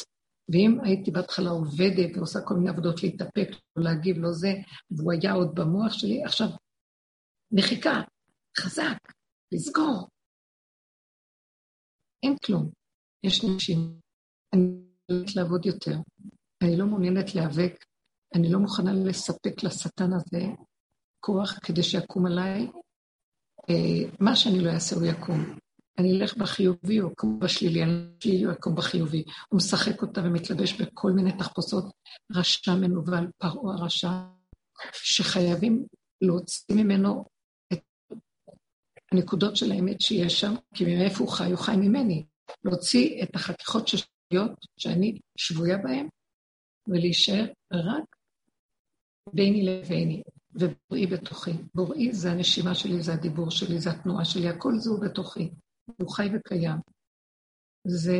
ואם הייתי בהתחלה עובדת ועושה כל מיני עבודות להתאפק, לא להגיב, לא זה, והוא היה עוד במוח שלי, עכשיו מחיקה, חזק, לסגור. אין כלום. יש נשים. אני מעוניינת לעבוד יותר. אני לא מעוניינת להיאבק. אני לא מוכנה לספק לשטן הזה כוח כדי שיקום עליי. אה, מה שאני לא אעשה, הוא יקום. אני אלך בחיובי, הוא יקום בשלילי, אני שלילי, הוא יקום בחיובי. הוא משחק אותה ומתלבש בכל מיני תחפושות רשע מנוול, פרעה הרשע, שחייבים להוציא ממנו הנקודות של האמת שיש שם, כי מאיפה הוא חי? הוא חי ממני. להוציא את החתיכות ששבויות, שאני שבויה בהן, ולהישאר רק ביני לביני, ובוראי בתוכי. בוראי זה הנשימה שלי, זה הדיבור שלי, זה התנועה שלי, הכל זה הוא בתוכי. הוא חי וקיים. זה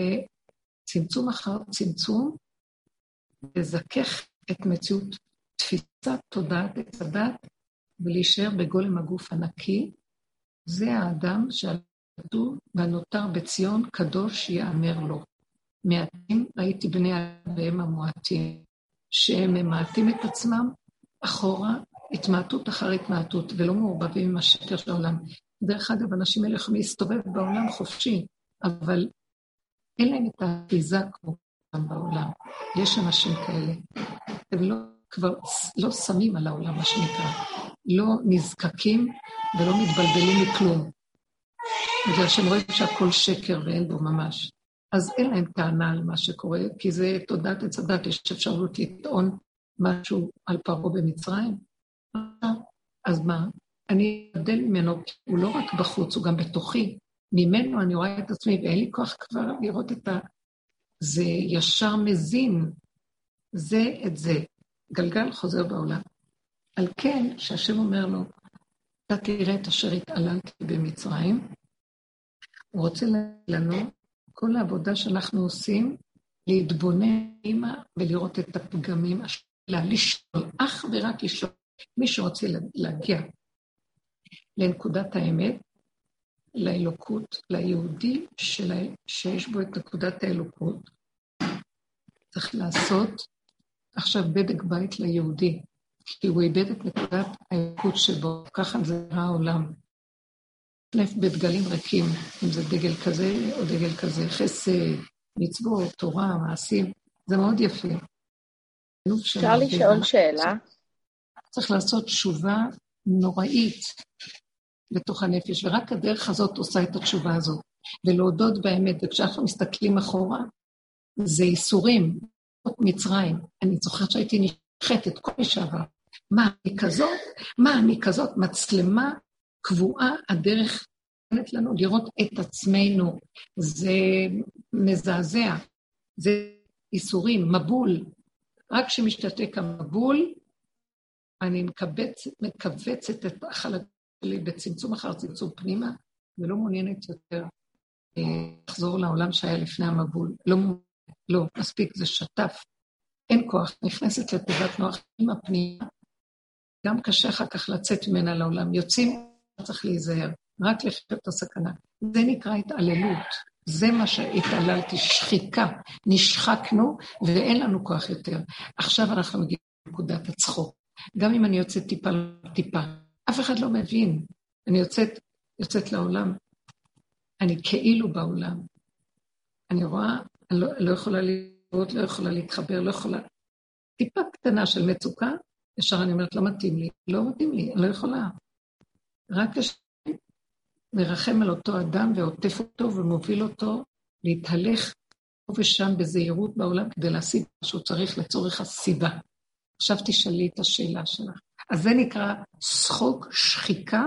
צמצום אחר צמצום, לזכך את מציאות תפיסת תודעת עץ הדת ולהישאר בגולם הגוף הנקי, זה האדם שעלתו והנותר בציון קדוש יאמר לו. מעטים ראיתי בני אדם והם המועטים, שהם ממעטים את עצמם אחורה, התמעטות אחר התמעטות, ולא מעורבבים עם השקר של העולם. דרך אגב, אנשים האלה יכולים להסתובב בעולם חופשי, אבל אין להם את האחיזה כמו בעולם. יש אנשים כאלה. הם לא, כבר לא שמים על העולם, מה שנקרא. לא נזקקים ולא מתבלבלים מכלום. בגלל שהם רואים שהכל שקר ואין בו ממש. אז אין להם טענה על מה שקורה, כי זה תודעת עץ הדת, יש אפשרות לטעון משהו על פרעה במצרים. אז מה? אני אדל ממנו, הוא לא רק בחוץ, הוא גם בתוכי. ממנו אני רואה את עצמי, ואין לי כוח כבר לראות את ה... זה ישר מזין, זה את זה. גלגל חוזר בעולם. על כן, שהשם אומר לו, אתה תראה את אשר התעללתי במצרים, הוא רוצה לנו, כל העבודה שאנחנו עושים, להתבונן אימה ולראות את הפגמים, לשאול, אך ורק לשאול. מי שרוצה להגיע לנקודת האמת, לאלוקות, ליהודי שיש בו את נקודת האלוקות. צריך לעשות עכשיו בדק בית ליהודי, כי הוא איבד את נקודת האלוקות שבו, ככה זה נראה העולם. נפט בדגלים ריקים, אם זה דגל כזה או דגל כזה, חסד, מצוות, תורה, מעשים, זה מאוד יפה. אפשר לשאול שאלה? צריך לעשות תשובה נוראית בתוך הנפש, ורק הדרך הזאת עושה את התשובה הזאת. ולהודות באמת, וכשאנחנו מסתכלים אחורה, זה ייסורים, מצרים. אני זוכרת שהייתי נשחטת כל מי שעבר. מה, אני כזאת? מה, אני כזאת? מצלמה קבועה, הדרך נותנת לנו לראות את עצמנו. זה מזעזע, זה ייסורים, מבול. רק כשמשתתק המבול, אני מקבץ, מכווצת את החלק שלי בצמצום אחר צמצום פנימה, ולא מעוניינת יותר אה, לחזור לעולם שהיה לפני המבול. לא, לא, מספיק, זה שטף. אין כוח, נכנסת לתיבת נוח עם הפנימה, גם קשה אחר כך לצאת ממנה לעולם. יוצאים, צריך להיזהר, רק לחיות את הסכנה. זה נקרא התעללות. זה מה שהתעללתי, שחיקה. נשחקנו ואין לנו כוח יותר. עכשיו אנחנו מגיעים לנקודת הצחוק. גם אם אני יוצאת טיפה טיפה, אף אחד לא מבין. אני יוצאת, יוצאת לעולם, אני כאילו בעולם. אני רואה, אני לא, לא יכולה לראות, לא יכולה להתחבר, לא יכולה... טיפה קטנה של מצוקה, ישר אני אומרת, לא מתאים לי. לא מתאים לי, אני לא יכולה. רק השם מרחם על אותו אדם ועוטף אותו ומוביל אותו להתהלך פה ושם בזהירות בעולם כדי להשיג מה שהוא צריך לצורך הסיבה. עכשיו תשאלי את השאלה שלך. אז זה נקרא שחוק, שחיקה,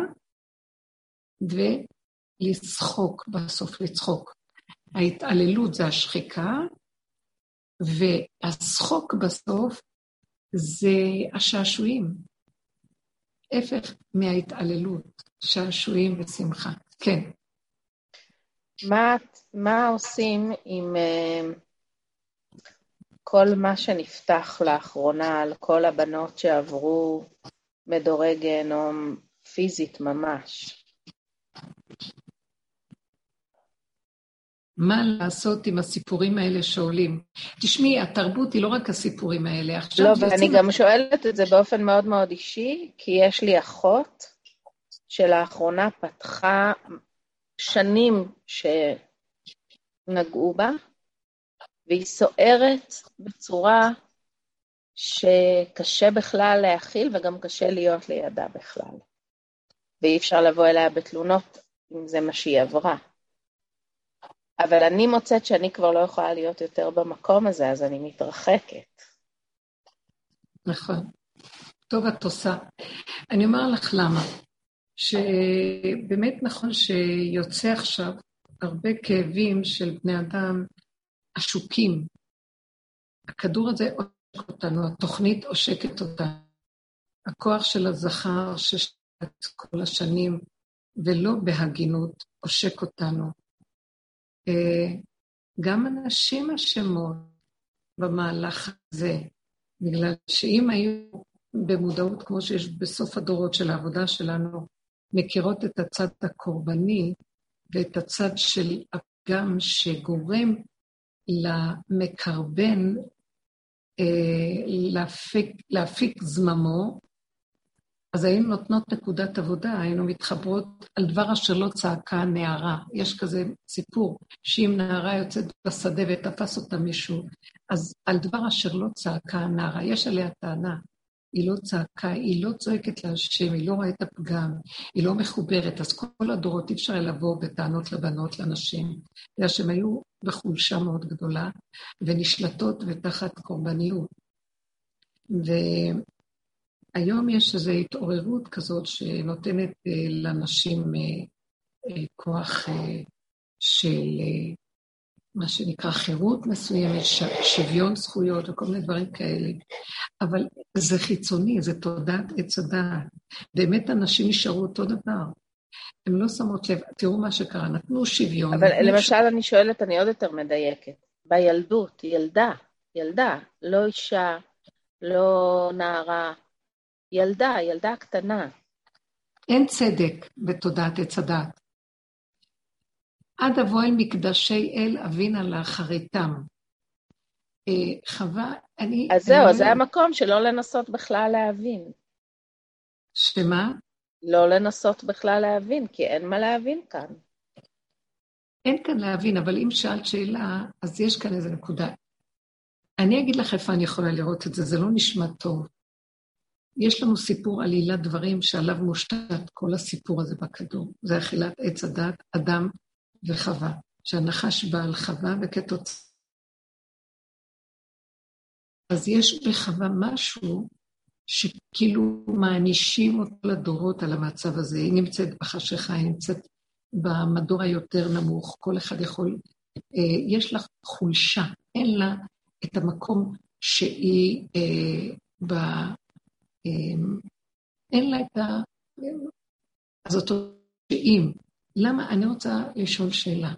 ולשחוק בסוף, לצחוק. ההתעללות זה השחיקה, והשחוק בסוף זה השעשועים. הפך מההתעללות, שעשועים ושמחה. כן. מה, מה עושים עם uh, כל מה שנפתח לאחרונה על כל הבנות שעברו מדורי גיהנום פיזית ממש. מה לעשות עם הסיפורים האלה שעולים? תשמעי, התרבות היא לא רק הסיפורים האלה. עכשיו לא, ואני גם שואלת את זה באופן מאוד מאוד אישי, כי יש לי אחות שלאחרונה פתחה שנים שנגעו בה, והיא סוערת בצורה שקשה בכלל להכיל וגם קשה להיות לידה בכלל. ואי אפשר לבוא אליה בתלונות אם זה מה שהיא עברה. אבל אני מוצאת שאני כבר לא יכולה להיות יותר במקום הזה, אז אני מתרחקת. נכון. טוב את עושה. אני אומר לך למה. שבאמת נכון שיוצא עכשיו הרבה כאבים של בני אדם עשוקים. הכדור הזה עושק אותנו, התוכנית עושקת אותנו. הכוח של הזכר ששת כל השנים, ולא בהגינות, עושק אותנו. אה, גם הנשים אשמות במהלך הזה, בגלל שאם היו במודעות, כמו שיש בסוף הדורות של העבודה שלנו, מכירות את הצד הקורבני ואת הצד של הפגם שגורם למקרבן אה, להפיק, להפיק זממו, אז היינו נותנות נקודת עבודה, היינו מתחברות על דבר אשר לא צעקה הנערה. יש כזה סיפור, שאם נערה יוצאת בשדה ותפס אותה מישהו, אז על דבר אשר לא צעקה הנערה, יש עליה טענה. היא לא צעקה, היא לא צועקת להשם, היא לא רואה את הפגם, היא לא מחוברת. אז כל הדורות אי אפשר לבוא בטענות לבנות, לנשים, בגלל שהן היו בחולשה מאוד גדולה, ונשלטות ותחת קורבניות. והיום יש איזו התעוררות כזאת שנותנת אה, לנשים אה, אה, כוח של מה שנקרא חירות מסוימת, שוויון זכויות וכל מיני דברים כאלה. אבל זה חיצוני, זה תודעת עץ הדעת. באמת אנשים נשארו אותו דבר. הן לא שמות לב, תראו מה שקרה, נתנו שוויון. אבל נתנו למשל, ש... אני שואלת, אני עוד יותר מדייקת. בילדות, ילדה, ילדה, לא אישה, לא נערה, ילדה, ילדה קטנה. אין צדק בתודעת עץ הדעת. עד אבוא אל מקדשי אל אבינה לאחריתם. אה, חווה, אני... אז זהו, אני... זה המקום שלא לנסות בכלל להבין. שמה? לא לנסות בכלל להבין, כי אין מה להבין כאן. אין כאן להבין, אבל אם שאלת שאלה, אז יש כאן איזו נקודה. אני אגיד לך איפה אני יכולה לראות את זה, זה לא נשמע טוב. יש לנו סיפור עלילת דברים שעליו מושתת כל הסיפור הזה בכדור. זה אכילת עץ הדת, אדם וחווה, שהנחש בא על חווה וכתוצאה... אז יש בחווה משהו שכאילו מענישים אותו לדורות על המצב הזה. היא נמצאת בחשיכה, היא נמצאת במדור היותר נמוך, כל אחד יכול... אה, יש לה חולשה, אין לה את המקום שהיא אה. אה, אין לה את ה... אז אותו שאם למה? אני רוצה לשאול שאלה.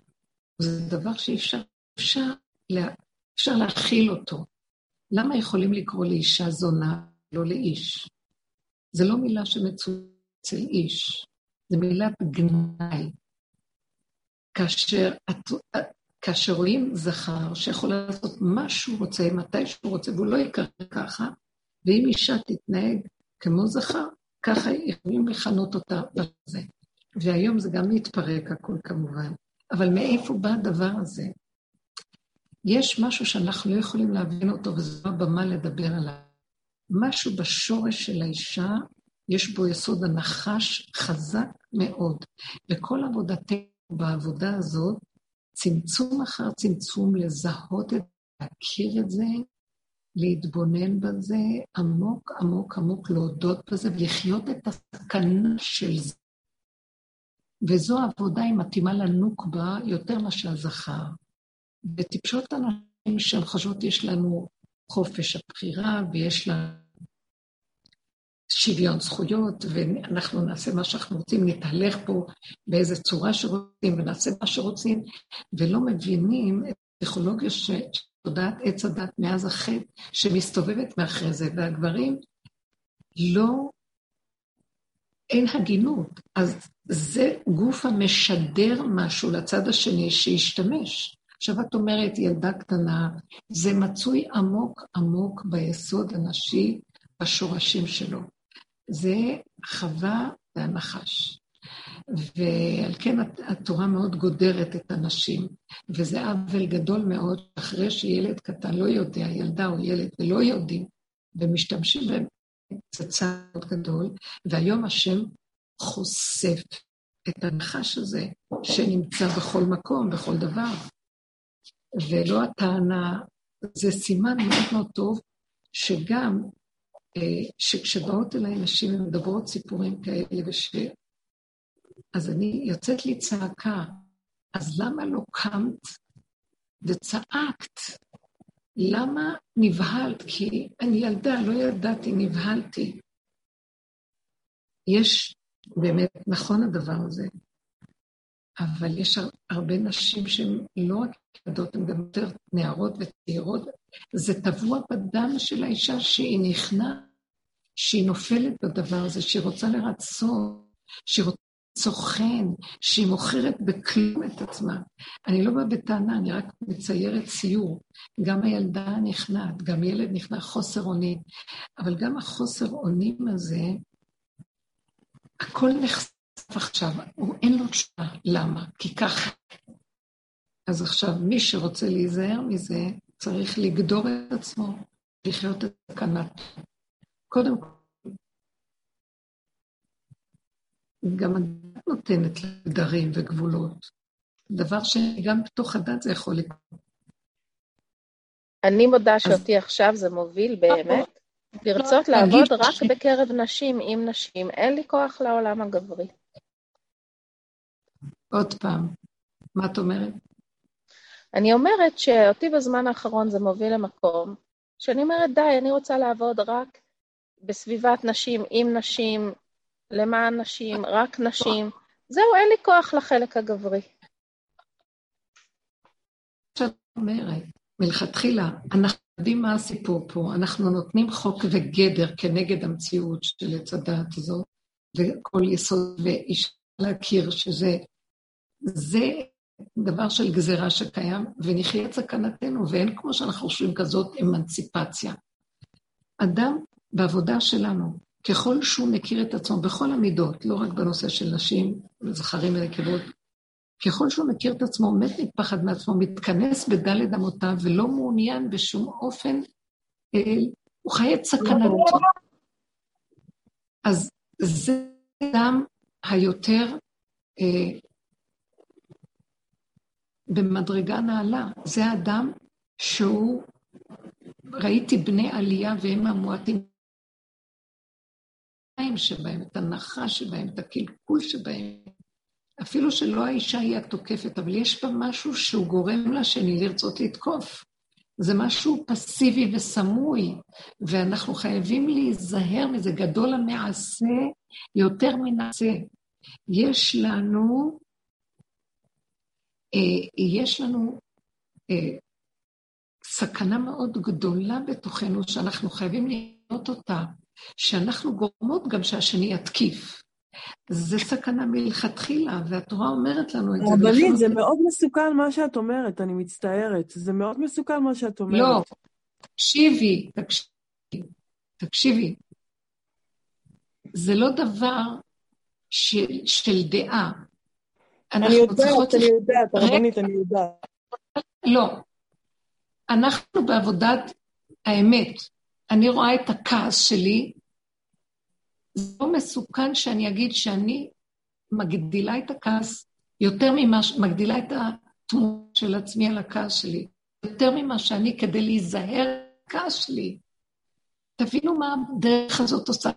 זה דבר שאפשר אפשר, לה, אפשר להכיל אותו. למה יכולים לקרוא לאישה זונה, לא לאיש? זו לא מילה שמצויה אצל איש, זו מילת גנאי. כאשר, כאשר רואים זכר שיכול לעשות מה שהוא רוצה, מתי שהוא רוצה, והוא לא יקרא ככה, ואם אישה תתנהג כמו זכר, ככה יכולים לכנות אותה בזה. והיום זה גם מתפרק הכל כמובן. אבל מאיפה בא הדבר הזה? יש משהו שאנחנו לא יכולים להבין אותו, וזו הבמה לדבר עליו. משהו בשורש של האישה, יש בו יסוד הנחש חזק מאוד. וכל עבודתנו בעבודה הזאת, צמצום אחר צמצום, לזהות את זה, להכיר את זה, להתבונן בזה עמוק עמוק עמוק, להודות בזה ולחיות את הסכנה של זה. וזו עבודה היא מתאימה לנוקבה יותר מאשר הזכר. וטיפשות אנשים שהן חושבות יש לנו חופש הבחירה ויש לנו שוויון זכויות, ואנחנו נעשה מה שאנחנו רוצים, נתהלך פה באיזה צורה שרוצים ונעשה מה שרוצים, ולא מבינים את הפסיכולוגיה של תודעת עץ הדת מאז החטא שמסתובבת מאחרי זה, והגברים לא אין הגינות. אז זה גוף המשדר משהו לצד השני שישתמש. עכשיו את אומרת, ילדה קטנה, זה מצוי עמוק עמוק ביסוד הנשי, בשורשים שלו. זה חווה והנחש. ועל כן התורה מאוד גודרת את הנשים, וזה עוול גדול מאוד, אחרי שילד קטן לא יודע, ילדה או ילד, ולא יודעים, ומשתמשים בהם, צעד מאוד גדול, והיום השם חושף את הנחש הזה, שנמצא בכל מקום, בכל דבר. ולא הטענה, זה סימן מאוד מאוד טוב, שגם אה, שכשבאות אליי נשים ומדברות סיפורים כאלה, וש... אז אני, יוצאת לי צעקה, אז למה לא קמת וצעקת? למה נבהלת? כי אני ילדה, לא ידעתי, נבהלתי. יש, באמת, נכון הדבר הזה, אבל יש הרבה נשים שהן לא רק ילדות, הן גם יותר נערות וצעירות. זה טבוע בדם של האישה שהיא נכנעת, שהיא נופלת בדבר הזה, שהיא רוצה לרצות, שהיא רוצה סוכן, שהיא מוכרת בכלום את עצמה. אני לא באה בטענה, אני רק מציירת ציור. גם הילדה נכנעת, גם ילד נכנע חוסר אונים, אבל גם החוסר אונים הזה, הכל נחשף עכשיו, הוא אין לו תשובה. למה? כי ככה. אז עכשיו, מי שרוצה להיזהר מזה, צריך לגדור את עצמו, לחיות את סכנת. קודם כל, גם הדת נותנת לדרים וגבולות. דבר שגם בתוך הדת זה יכול לקרות. אני מודה שאותי עכשיו זה מוביל באמת לרצות לעבוד רק בקרב נשים, עם נשים. אין לי כוח לעולם הגברי. עוד פעם, מה את אומרת? אני אומרת שאותי בזמן האחרון זה מוביל למקום שאני אומרת, די, אני רוצה לעבוד רק בסביבת נשים, עם נשים, למען נשים, רק נשים. זהו, אין לי כוח לחלק הגברי. שאת אומרת, מלכתחילה, אנחנו יודעים מה הסיפור פה, אנחנו נותנים חוק וגדר כנגד המציאות של עץ הדעת הזאת, וכל יסוד ואיש להכיר שזה זה דבר של גזירה שקיים, ונחיה את סכנתנו, ואין כמו שאנחנו חושבים כזאת אמנציפציה. אדם בעבודה שלנו, ככל שהוא מכיר את עצמו בכל המידות, לא רק בנושא של נשים, זכרים ונקבות, ככל שהוא מכיר את עצמו, מת מפחד מעצמו, מתכנס בדלת אמותיו ולא מעוניין בשום אופן, אה, הוא חי את סכנתו. אז זה גם היותר אה, במדרגה נעלה. זה האדם שהוא, ראיתי בני עלייה והם המועטים שבהם, את הנחש שבהם, את הקלקול שבהם. אפילו שלא האישה היא התוקפת, אבל יש בה משהו שהוא גורם לשני לרצות לתקוף. זה משהו פסיבי וסמוי, ואנחנו חייבים להיזהר מזה. גדול המעשה יותר מנעשה. יש לנו אה, יש לנו אה, סכנה מאוד גדולה בתוכנו, שאנחנו חייבים לראות אותה, שאנחנו גורמות גם שהשני יתקיף. זה סכנה מלכתחילה, והתורה אומרת לנו את זה. רבנית, זה מאוד מסוכן מה שאת אומרת, אני מצטערת. זה מאוד מסוכן מה שאת אומרת. לא, תקשיבי, תקשיבי, תקשיבי. זה לא דבר של, של דעה. אני יודעת, אני יודעת, הרבנית, אני יודעת. לא. אנחנו בעבודת האמת. אני רואה את הכעס שלי. זה לא מסוכן שאני אגיד שאני מגדילה את הכעס יותר ממה, מגדילה את התמונה של עצמי על הכעס שלי, יותר ממה שאני כדי להיזהר בכעס שלי. תבינו מה הדרך הזאת עושה.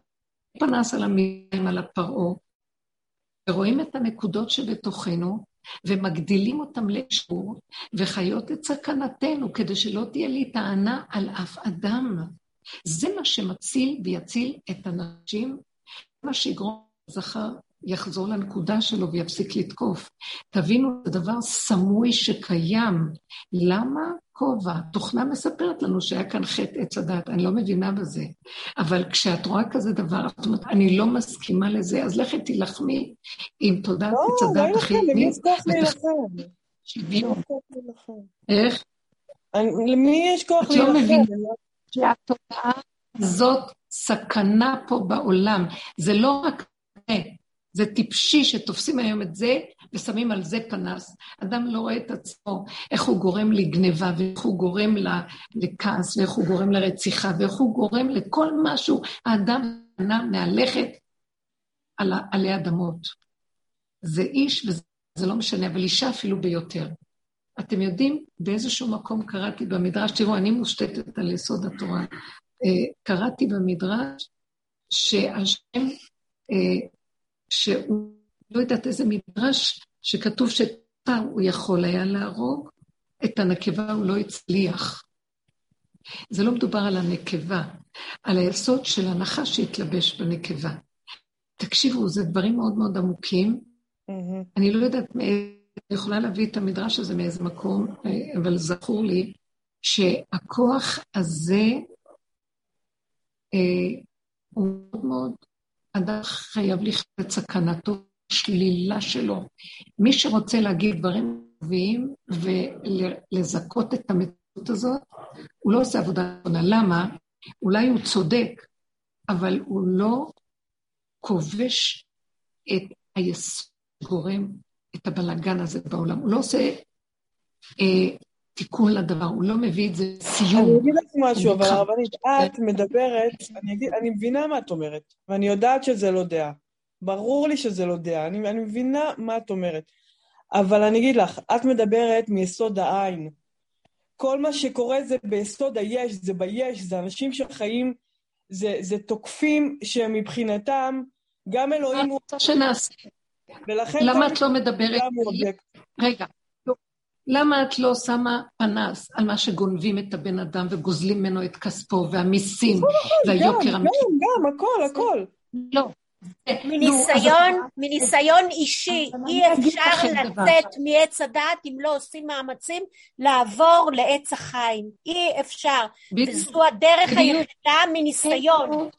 פנס על המילים, על הפרעה, ורואים את הנקודות שבתוכנו, ומגדילים אותם לאישור, וחיות את סכנתנו, כדי שלא תהיה לי טענה על אף אדם. זה מה שמציל ויציל את הנשים, מה שיגרום לזכר יחזור לנקודה שלו ויפסיק לתקוף. תבינו, זה דבר סמוי שקיים. למה כובע? תוכנה מספרת לנו שהיה כאן חטא עץ הדת, אני לא מבינה בזה. אבל כשאת רואה כזה דבר, את אומרת, אני לא מסכימה לזה, אז לכי תילחמי עם תודעת לא, עץ הדת החיובית. לא, למי יש כוח להילחם? שוויון. איך? למי יש כוח להילחם? שהתודעה זאת סכנה פה בעולם. זה לא רק זה טיפשי שתופסים היום את זה ושמים על זה פנס. אדם לא רואה את עצמו, איך הוא גורם לגניבה, ואיך הוא גורם לכעס, ואיך הוא גורם לרציחה, ואיך הוא גורם לכל משהו. האדם נע מהלכת על עלי אדמות. זה איש, וזה לא משנה, אבל אישה אפילו ביותר. אתם יודעים, באיזשהו מקום קראתי במדרש, תראו, אני מושתתת על יסוד התורה. אה, קראתי במדרש שהשם, אה, שהוא, לא יודעת איזה מדרש, שכתוב שתה הוא יכול היה להרוג, את הנקבה הוא לא הצליח. זה לא מדובר על הנקבה, על היסוד של הנחש שהתלבש בנקבה. תקשיבו, זה דברים מאוד מאוד עמוקים. Mm-hmm. אני לא יודעת, אני יכולה להביא את המדרש הזה מאיזה מקום, אה, אבל זכור לי שהכוח הזה אה, הוא מאוד מאוד, אדם חייב לחיות את סכנתו, שלילה שלו. מי שרוצה להגיד דברים טובים ולזכות את המציאות הזאת, הוא לא עושה עבודה נכונה. למה? אולי הוא צודק, אבל הוא לא כובש את היסוד שגורם את הבלגן הזה בעולם. הוא לא עושה אה, תיקון לדבר, הוא לא מביא את זה סיום. אני אגיד לך משהו, אבל הרבנית, את מדברת, אני, אגיד, אני מבינה מה את אומרת, ואני יודעת שזה לא דעה. ברור לי שזה לא דעה, אני, אני מבינה מה את אומרת. אבל אני אגיד לך, את מדברת מיסוד העין. כל מה שקורה זה ביסוד היש, זה ביש, זה אנשים שחיים, זה, זה תוקפים שמבחינתם, גם אלוהים הוא... שנעשה. ולכן... למה את לא מדברת... רגע, למה את לא שמה פנס על מה שגונבים את הבן אדם וגוזלים ממנו את כספו והמיסים והיוקר המחיר? גם, גם, הכל, הכל. לא. מניסיון, מניסיון אישי, אי אפשר לצאת מעץ הדעת אם לא עושים מאמצים לעבור לעץ החיים. אי אפשר. וזו הדרך היחידה מניסיון.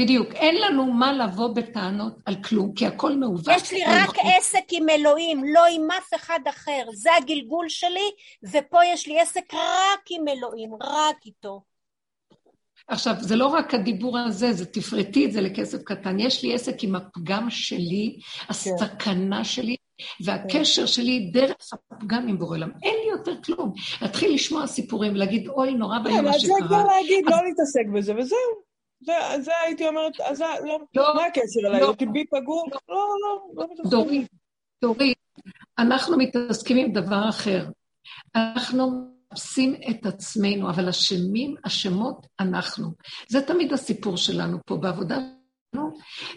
בדיוק. אין לנו מה לבוא בטענות על כלום, כי הכל מעוות. יש לי רק עסק עם אלוהים, לא עם אף אחד אחר. זה הגלגול שלי, ופה יש לי עסק רק עם אלוהים, רק איתו. עכשיו, זה לא רק הדיבור הזה, זה תפרטי את זה לכסף קטן. יש לי עסק עם הפגם שלי, הסכנה שלי, והקשר שלי דרך הפגם עם בורא עולם. אין לי יותר כלום. להתחיל לשמוע סיפורים, להגיד, אוי, נורא ואיום מה שקרה. כן, אז זה כבר להגיד, לא להתעסק בזה, וזהו. זה, זה הייתי אומרת, אז לא, לא, מה הקשר אליי? לא, בי פגום? לא, לא, לא, לא מתעסקים. דורית, דורית, אנחנו מתעסקים עם דבר אחר. אנחנו מחפשים את עצמנו, אבל אשמים, אשמות אנחנו. זה תמיד הסיפור שלנו פה בעבודה שלנו,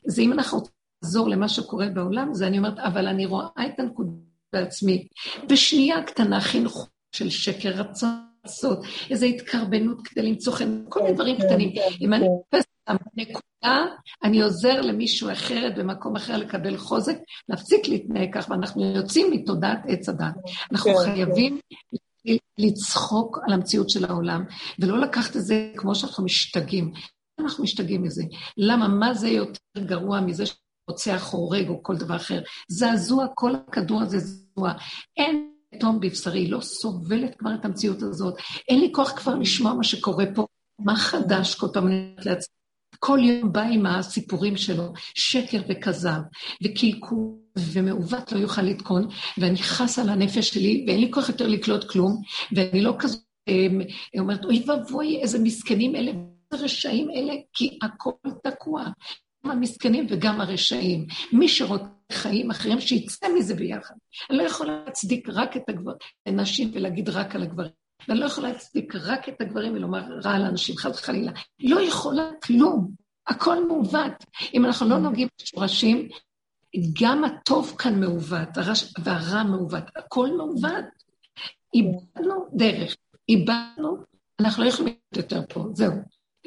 זה אם אנחנו רוצים לעזור למה שקורה בעולם, זה אני אומרת, אבל אני רואה את הנקודה בעצמי. בשנייה קטנה חינוך של שקר רצון. לעשות, איזו התקרבנות כדי למצוא חן, כל מיני דברים כן, קטנים. כן, אם אני מחפשת כן. אותם בנקודה, אני עוזר למישהו אחרת במקום אחר לקבל חוזק, להפסיק להתנהג כך, ואנחנו יוצאים מתודעת עץ הדת. אנחנו חייבים לצחוק על המציאות של העולם, ולא לקחת את זה כמו שאנחנו משתגעים. אנחנו משתגעים מזה. למה? מה זה יותר גרוע מזה שרוצח, הורג או כל דבר אחר? זעזוע, כל הכדור הזה זעזוע. אין תום בבשרי, לא סובלת כבר את המציאות הזאת. אין לי כוח כבר לשמוע מה שקורה פה. מה חדש כל פעם לעצמי? כל יום בא עם הסיפורים שלו, שקר וכזב, וקלקול ומעוות לא יוכל לתקון, ואני חס על הנפש שלי, ואין לי כוח יותר לקלוט כלום, ואני לא כזאת אמ, אומרת, אוי ואבוי, איזה מסכנים אלה, איזה רשעים אלה, כי הכל תקוע. גם המסכנים וגם הרשעים. מי שרוצה חיים אחרים, שיצא מזה ביחד. אני לא יכולה להצדיק רק את הגברים, הנשים ולהגיד רק על הגברים. ואני לא יכולה להצדיק רק את הגברים ולומר רע על אנשים, חד וחלילה. לא יכולה כלום. הכל מעוות. אם אנחנו לא נוגעים בשורשים, גם הטוב כאן מעוות, הרש... והרע מעוות, הכל מעוות. איבדנו דרך, איבדנו, אנחנו לא יכולים להיות יותר פה, זהו.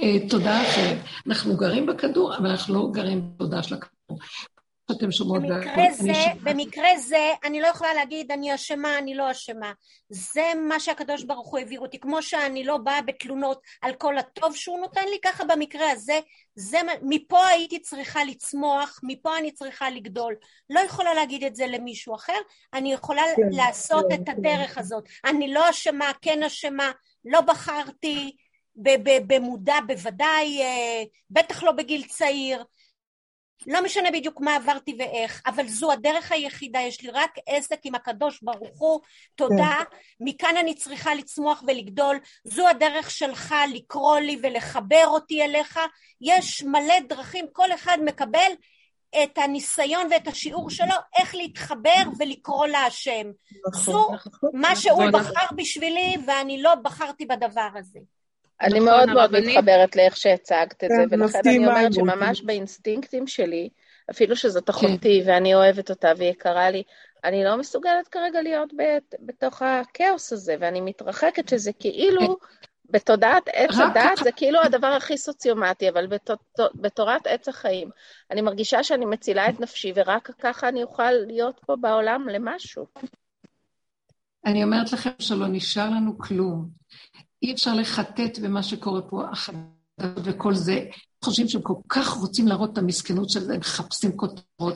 אה, תודה אחרת. אנחנו גרים בכדור, אבל אנחנו לא גרים בתודעה של הכדור. אתם שומעות... במקרה זה, במקרה זה, אני לא יכולה להגיד אני אשמה, אני לא אשמה. זה מה שהקדוש ברוך הוא העביר אותי. כמו שאני לא באה בתלונות על כל הטוב שהוא נותן לי, ככה במקרה הזה, זה, מפה הייתי צריכה לצמוח, מפה אני צריכה לגדול. לא יכולה להגיד את זה למישהו אחר, אני יכולה כן, לעשות כן, את כן. הדרך הזאת. אני לא אשמה, כן אשמה, לא בחרתי, במודע בוודאי, אה, בטח לא בגיל צעיר. לא משנה בדיוק מה עברתי ואיך, אבל זו הדרך היחידה, יש לי רק עסק עם הקדוש ברוך הוא, תודה, כן. מכאן אני צריכה לצמוח ולגדול, זו הדרך שלך לקרוא לי ולחבר אותי אליך, יש מלא דרכים, כל אחד מקבל את הניסיון ואת השיעור שלו, איך להתחבר ולקרוא להשם. נכון, זו נכון. מה שהוא בחר בשבילי ואני לא בחרתי בדבר הזה. אני נכון, מאוד מאוד מתחברת לאיך שהצגת את זה, כן, ולכן אני אומרת שממש באינסטינקטים שלי, אפילו שזאת כן. אחותי ואני אוהבת אותה והיא יקרה לי, אני לא מסוגלת כרגע להיות בתוך הכאוס הזה, ואני מתרחקת שזה כאילו בתודעת עץ הדת זה כאילו הדבר הכי סוציומטי, אבל בתורת עץ החיים, אני מרגישה שאני מצילה את נפשי, ורק ככה אני אוכל להיות פה בעולם למשהו. אני אומרת לכם שלא נשאר לנו כלום. אי אפשר לחטט במה שקורה פה, החדשות וכל זה. חושבים שהם כל כך רוצים להראות את המסכנות של זה, מחפשים כותרות,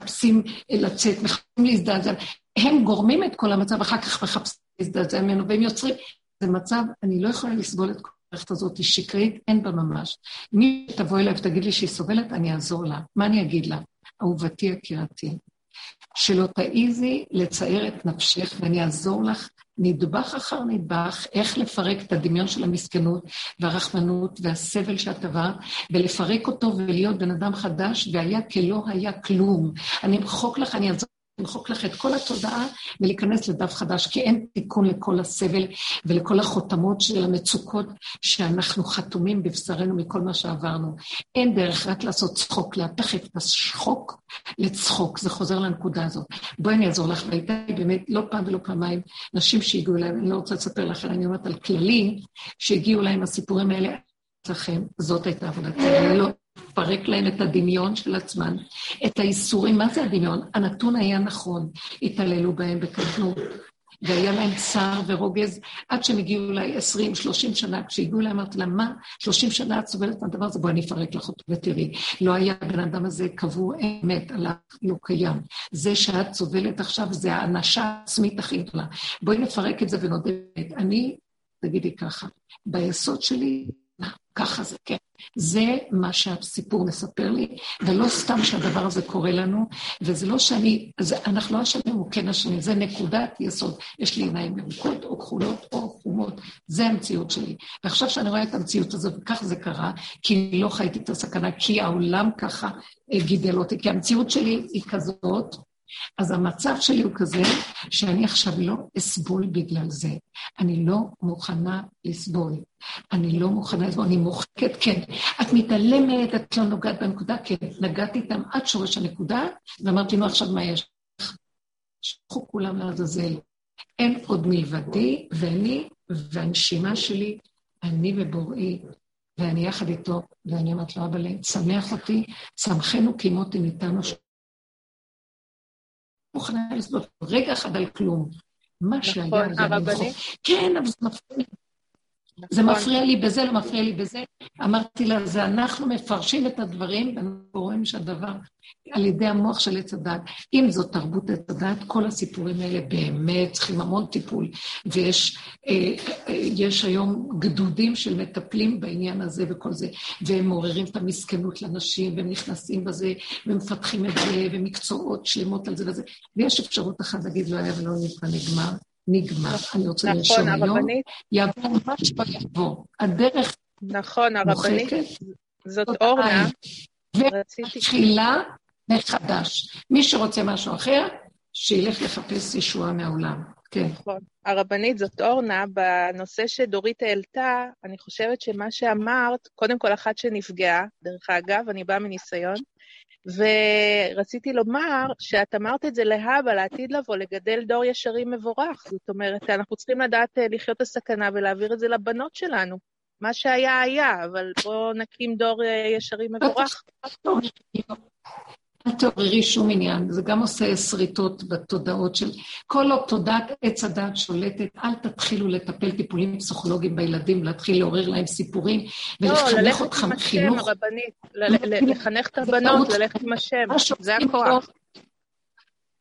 מחפשים לצאת, מחפשים להזדעזע. הם גורמים את כל המצב, אחר כך מחפשים להזדעזע ממנו, והם יוצרים זה מצב, אני לא יכולה לסבול את כל המערכת הזאת, היא שקרית, אין בה ממש. מי שתבוא אליי ותגיד לי שהיא סובלת, אני אעזור לה. מה אני אגיד לה? אהובתי יקירתי, שלא תעיזי לצייר את נפשך ואני אעזור לך נדבך אחר נדבך, איך לפרק את הדמיון של המסכנות והרחמנות והסבל שאת עברת, ולפרק אותו ולהיות בן אדם חדש, והיה כלא היה כלום. אני אמחוק לך, אני אעזור למחוק לך את כל התודעה ולהיכנס לדף חדש, כי אין תיקון לכל הסבל ולכל החותמות של המצוקות שאנחנו חתומים בבשרנו מכל מה שעברנו. אין דרך רק לעשות צחוק, להפך את השחוק לצחוק, זה חוזר לנקודה הזאת. בואי אני אעזור לך, והייתה לי באמת לא פעם ולא פעמיים נשים שהגיעו אליי, אני לא רוצה לספר לכם, אני אומרת על כללים, שהגיעו אליי עם הסיפורים האלה, לכם, זאת הייתה עבודתי, לא לפרק להם את הדמיון של עצמן, את האיסורים. מה זה הדמיון? הנתון היה נכון, התעללו בהם בקטנות, והיה להם צער ורוגז, עד שהם הגיעו אליי 20, 30 שנה, כשהגיעו אליי אמרתי להם, מה, 30 שנה את סובלת מהדבר הזה, בואי אני אפרק לך אותו ותראי. לא היה הבן אדם הזה קבור אמת, הלך, לא קיים. זה שאת סובלת עכשיו, זה האנשה העצמית הכי גדולה. בואי נפרק את זה ונודה. אני, תגידי ככה, ביסוד שלי, ככה זה, כן. זה מה שהסיפור מספר לי, ולא סתם שהדבר הזה קורה לנו, וזה לא שאני, זה, אנחנו לא אשמים או כן אשמים, זה נקודת יסוד. יש לי עיניים ירוקות או כחולות או חומות, זה המציאות שלי. ועכשיו שאני רואה את המציאות הזאת, וכך זה קרה, כי לא חייתי את הסכנה, כי העולם ככה גידל אותי, כי המציאות שלי היא כזאת, אז המצב שלי הוא כזה שאני עכשיו לא אסבול בגלל זה. אני לא מוכנה לסבול. אני לא מוכנה לסבול, אני מוחקת, כן. את מתעלמת, את לא נוגעת בנקודה, כן. נגעתי איתם עד שורש הנקודה, ואמרתי, נו, עכשיו מה יש? שלחו כולם לעזאזל. אין עוד מלבדי, ואני, והנשימה שלי, אני ובוראי, ואני יחד איתו, ואני אומרת לו, אבל שמח אותי, שמחנו כי מותי ניתנו מוכנה לסבול רגע אחד על כלום. מה נכון, שהיה, זה הרבנית. כן, אבל זה מפריע. זה נכון. מפריע לי בזה, לא מפריע לי בזה. אמרתי לה, זה אנחנו מפרשים את הדברים, ואנחנו רואים שהדבר על ידי המוח של עץ הדת. אם זאת תרבות עץ הדת, כל הסיפורים האלה באמת צריכים המון טיפול. ויש אה, אה, היום גדודים של מטפלים בעניין הזה וכל זה, והם מעוררים את המסכנות לנשים, והם נכנסים בזה, ומפתחים את זה, ומקצועות שלמות על זה וזה. ויש אפשרות אחת להגיד, לא היה ולא נגמר. נגמר. אני רוצה נכון, לרשום היום, יעבור מה שלא יעבור. הדרך נכון, הרבנית, זאת אורנה. ותחילה מחדש. מי שרוצה משהו אחר, שילך לחפש ישועה מהעולם. כן. נכון. הרבנית, זאת אורנה, בנושא שדורית העלתה, אני חושבת שמה שאמרת, קודם כל אחת שנפגעה, דרך אגב, אני באה מניסיון, ורציתי לומר שאת אמרת את זה להבא, לעתיד לבוא, לגדל דור ישרים מבורך. זאת אומרת, אנחנו צריכים לדעת אה, לחיות את הסכנה ולהעביר את זה לבנות שלנו. מה שהיה היה, אבל בואו נקים דור אה, ישרים מבורך. תעוררי שום עניין, זה גם עושה שריטות בתודעות של... כל עוד תודעת עץ הדת שולטת, אל תתחילו לטפל טיפולים פסיכולוגיים בילדים, להתחיל לעורר להם סיפורים ולחנך אותם חינוך. לא, ללכת עם השם, הרבנית, לחנך את הבנות, ללכת עם השם, זה הכוח.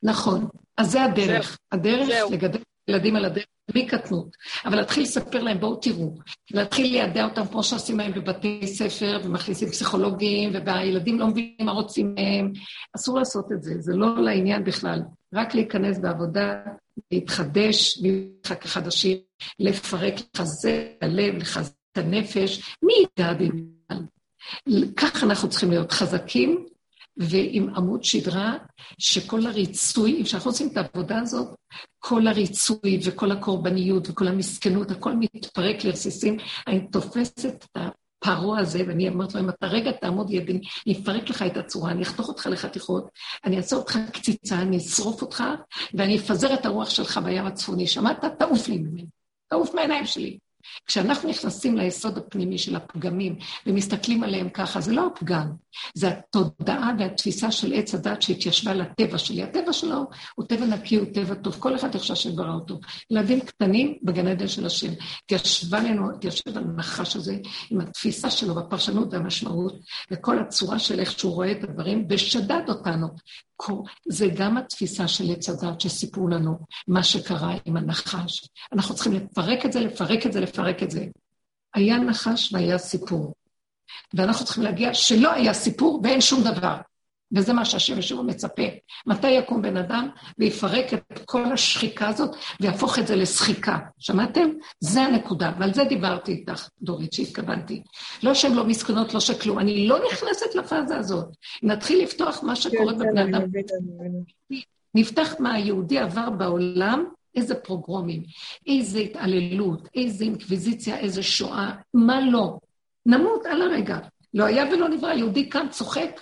נכון, אז זה הדרך. הדרך לגדל ילדים על הדרך מקטנות. אבל להתחיל לספר להם, בואו תראו, להתחיל לידע אותם כמו שעושים להם בבתי ספר, ומכניסים פסיכולוגים, והילדים לא מבינים מה רוצים מהם. אסור לעשות את זה, זה לא לעניין בכלל. רק להיכנס בעבודה, להתחדש, כך חדשים, לפרק, לחזק את הלב, לחזק את הנפש. מי ידע בכלל? ככה אנחנו צריכים להיות חזקים ועם עמוד שדרה, שכל הריצוי, כשאנחנו עושים את העבודה הזאת, כל הריצוי וכל הקורבניות וכל המסכנות, הכל מתפרק לרסיסים. אני תופסת את הפרעה הזה, ואני אומרת לו, אם אתה רגע תעמוד ידי, אני אפרק לך את הצורה, אני אחתוך אותך לחתיכות, אני אעשה אותך קציצה, אני אשרוף אותך, ואני אפזר את הרוח שלך בים הצפוני. שמעת? תעוף לי ממני. תעוף מהעיניים שלי. כשאנחנו נכנסים ליסוד הפנימי של הפגמים ומסתכלים עליהם ככה, זה לא הפגם, זה התודעה והתפיסה של עץ הדת שהתיישבה לטבע שלי. הטבע שלו הוא טבע נקי, הוא טבע טוב, כל אחד איך שהשם ברא אותו. ילדים קטנים בגן עדן של השם. התיישבה לנו, התיישב הנחש הזה עם התפיסה שלו והפרשנות והמשמעות, וכל הצורה של איך שהוא רואה את הדברים, ושדד אותנו. זה גם התפיסה של עץ הדת שסיפרו לנו, מה שקרה עם הנחש. אנחנו צריכים לפרק את זה, לפרק את זה, לפרק את זה. היה נחש והיה סיפור. ואנחנו צריכים להגיע שלא היה סיפור ואין שום דבר. וזה מה שהשם ישוב מצפה. מתי יקום בן אדם ויפרק את כל השחיקה הזאת ויהפוך את זה לשחיקה. שמעתם? זה הנקודה, ועל זה דיברתי איתך, דורית, שהתכוונתי. לא שהן לא מסכנות, לא שכלום. אני לא נכנסת לפאזה הזאת. נתחיל לפתוח מה שקורה כן, בבני כן, אדם. נפתח מה היהודי עבר בעולם, איזה פרוגרומים, איזה התעללות, איזה אינקוויזיציה, איזה שואה, מה לא. נמות על הרגע. לא היה ולא נברא, יהודי קם, צוחק,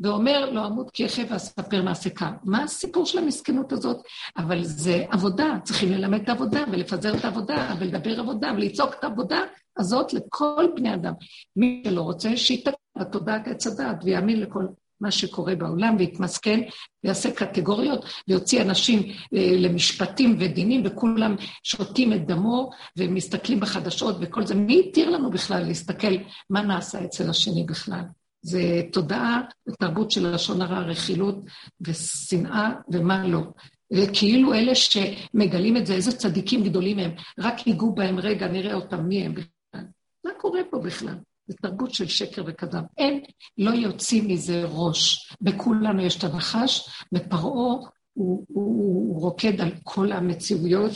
ואומר, לא אמות כי יחי ואספר מעשה קם. מה הסיפור של המסכנות הזאת? אבל זה עבודה, צריכים ללמד את העבודה ולפזר את העבודה ולדבר עבודה ולצעוק את העבודה הזאת לכל בני אדם. מי שלא רוצה, שייתקע בתודעת עץ הדעת ויאמין לכל מה שקורה בעולם ויתמסכן ויעשה קטגוריות ויוציא אנשים אה, למשפטים ודינים וכולם שותים את דמו ומסתכלים בחדשות וכל זה. מי התיר לנו בכלל להסתכל מה נעשה אצל השני בכלל? זה תודעה ותרבות של לשון הרע, רכילות ושנאה ומה לא. וכאילו אלה שמגלים את זה, איזה צדיקים גדולים הם, רק ייגעו בהם רגע, נראה אותם מי הם בכלל. מה קורה פה בכלל? זו תרבות של שקר וכזב. אין, לא יוצאים מזה ראש. בכולנו יש את הנחש, ופרעה הוא, הוא, הוא רוקד על כל המציאויות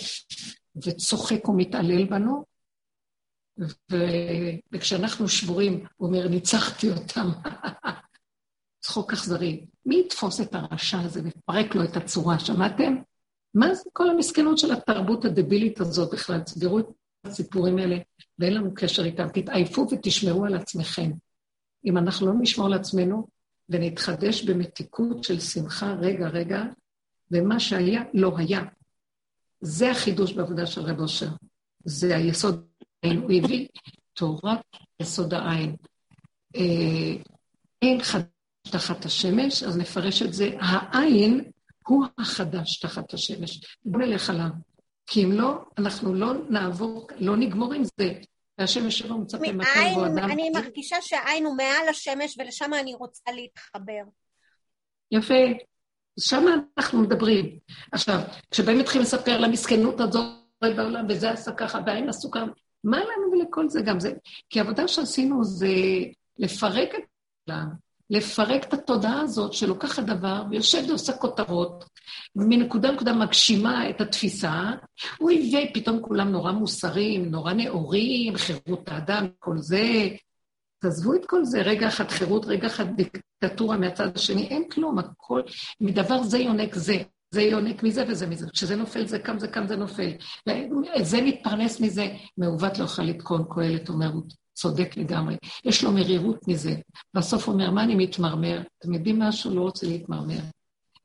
וצוחק ומתעלל בנו, ו... וכשאנחנו שבורים, הוא אומר, ניצחתי אותם. צחוק אכזרי. מי יתפוס את הרשע הזה ויפרק לו את הצורה, שמעתם? מה זה כל המסכנות של התרבות הדבילית הזאת בכלל? את הסיפורים האלה, ואין לנו קשר איתם. תתעייפו ותשמרו על עצמכם. אם אנחנו לא נשמור על עצמנו ונתחדש במתיקות של שמחה, רגע, רגע, ומה שהיה, לא היה. זה החידוש בעבודה של רב אושר. זה היסוד הוא הביא תורת יסוד העין. אה, אין חדש תחת השמש, אז נפרש את זה, העין הוא החדש תחת השמש. בוא נלך עליו. כי אם לא, אנחנו לא נעבור, לא נגמור עם זה. והשמש שלו מצפה מתי בו אדם. אני מרגישה שהעין הוא מעל השמש ולשם אני רוצה להתחבר. יפה. שם אנחנו מדברים. עכשיו, כשבאים מתחילים לספר למסכנות הזאת בעולם, וזה עשה ככה, והעין עשו ככה, מה לנו ולכל זה גם זה? כי העבודה שעשינו זה לפרק את העולם, לפרק את התודעה הזאת שלוקחת דבר ויושב ועושה כותרות, מנקודה לנקודה מגשימה את התפיסה, אוי פתאום כולם נורא מוסריים, נורא נאורים, חירות האדם, כל זה. תעזבו את כל זה, רגע אחד חירות, רגע אחד דיקטטורה מהצד השני, אין כלום, הכל, מדבר זה יונק זה. זה יונק מזה וזה מזה. כשזה נופל זה קם, זה קם, זה נופל. זה מתפרנס מזה. מעוות לא יכול לתקון, קהלת אומר, הוא צודק לגמרי. יש לו מרירות מזה. בסוף אומר, מה אני מתמרמר? אתם יודעים משהו? לא רוצה להתמרמר.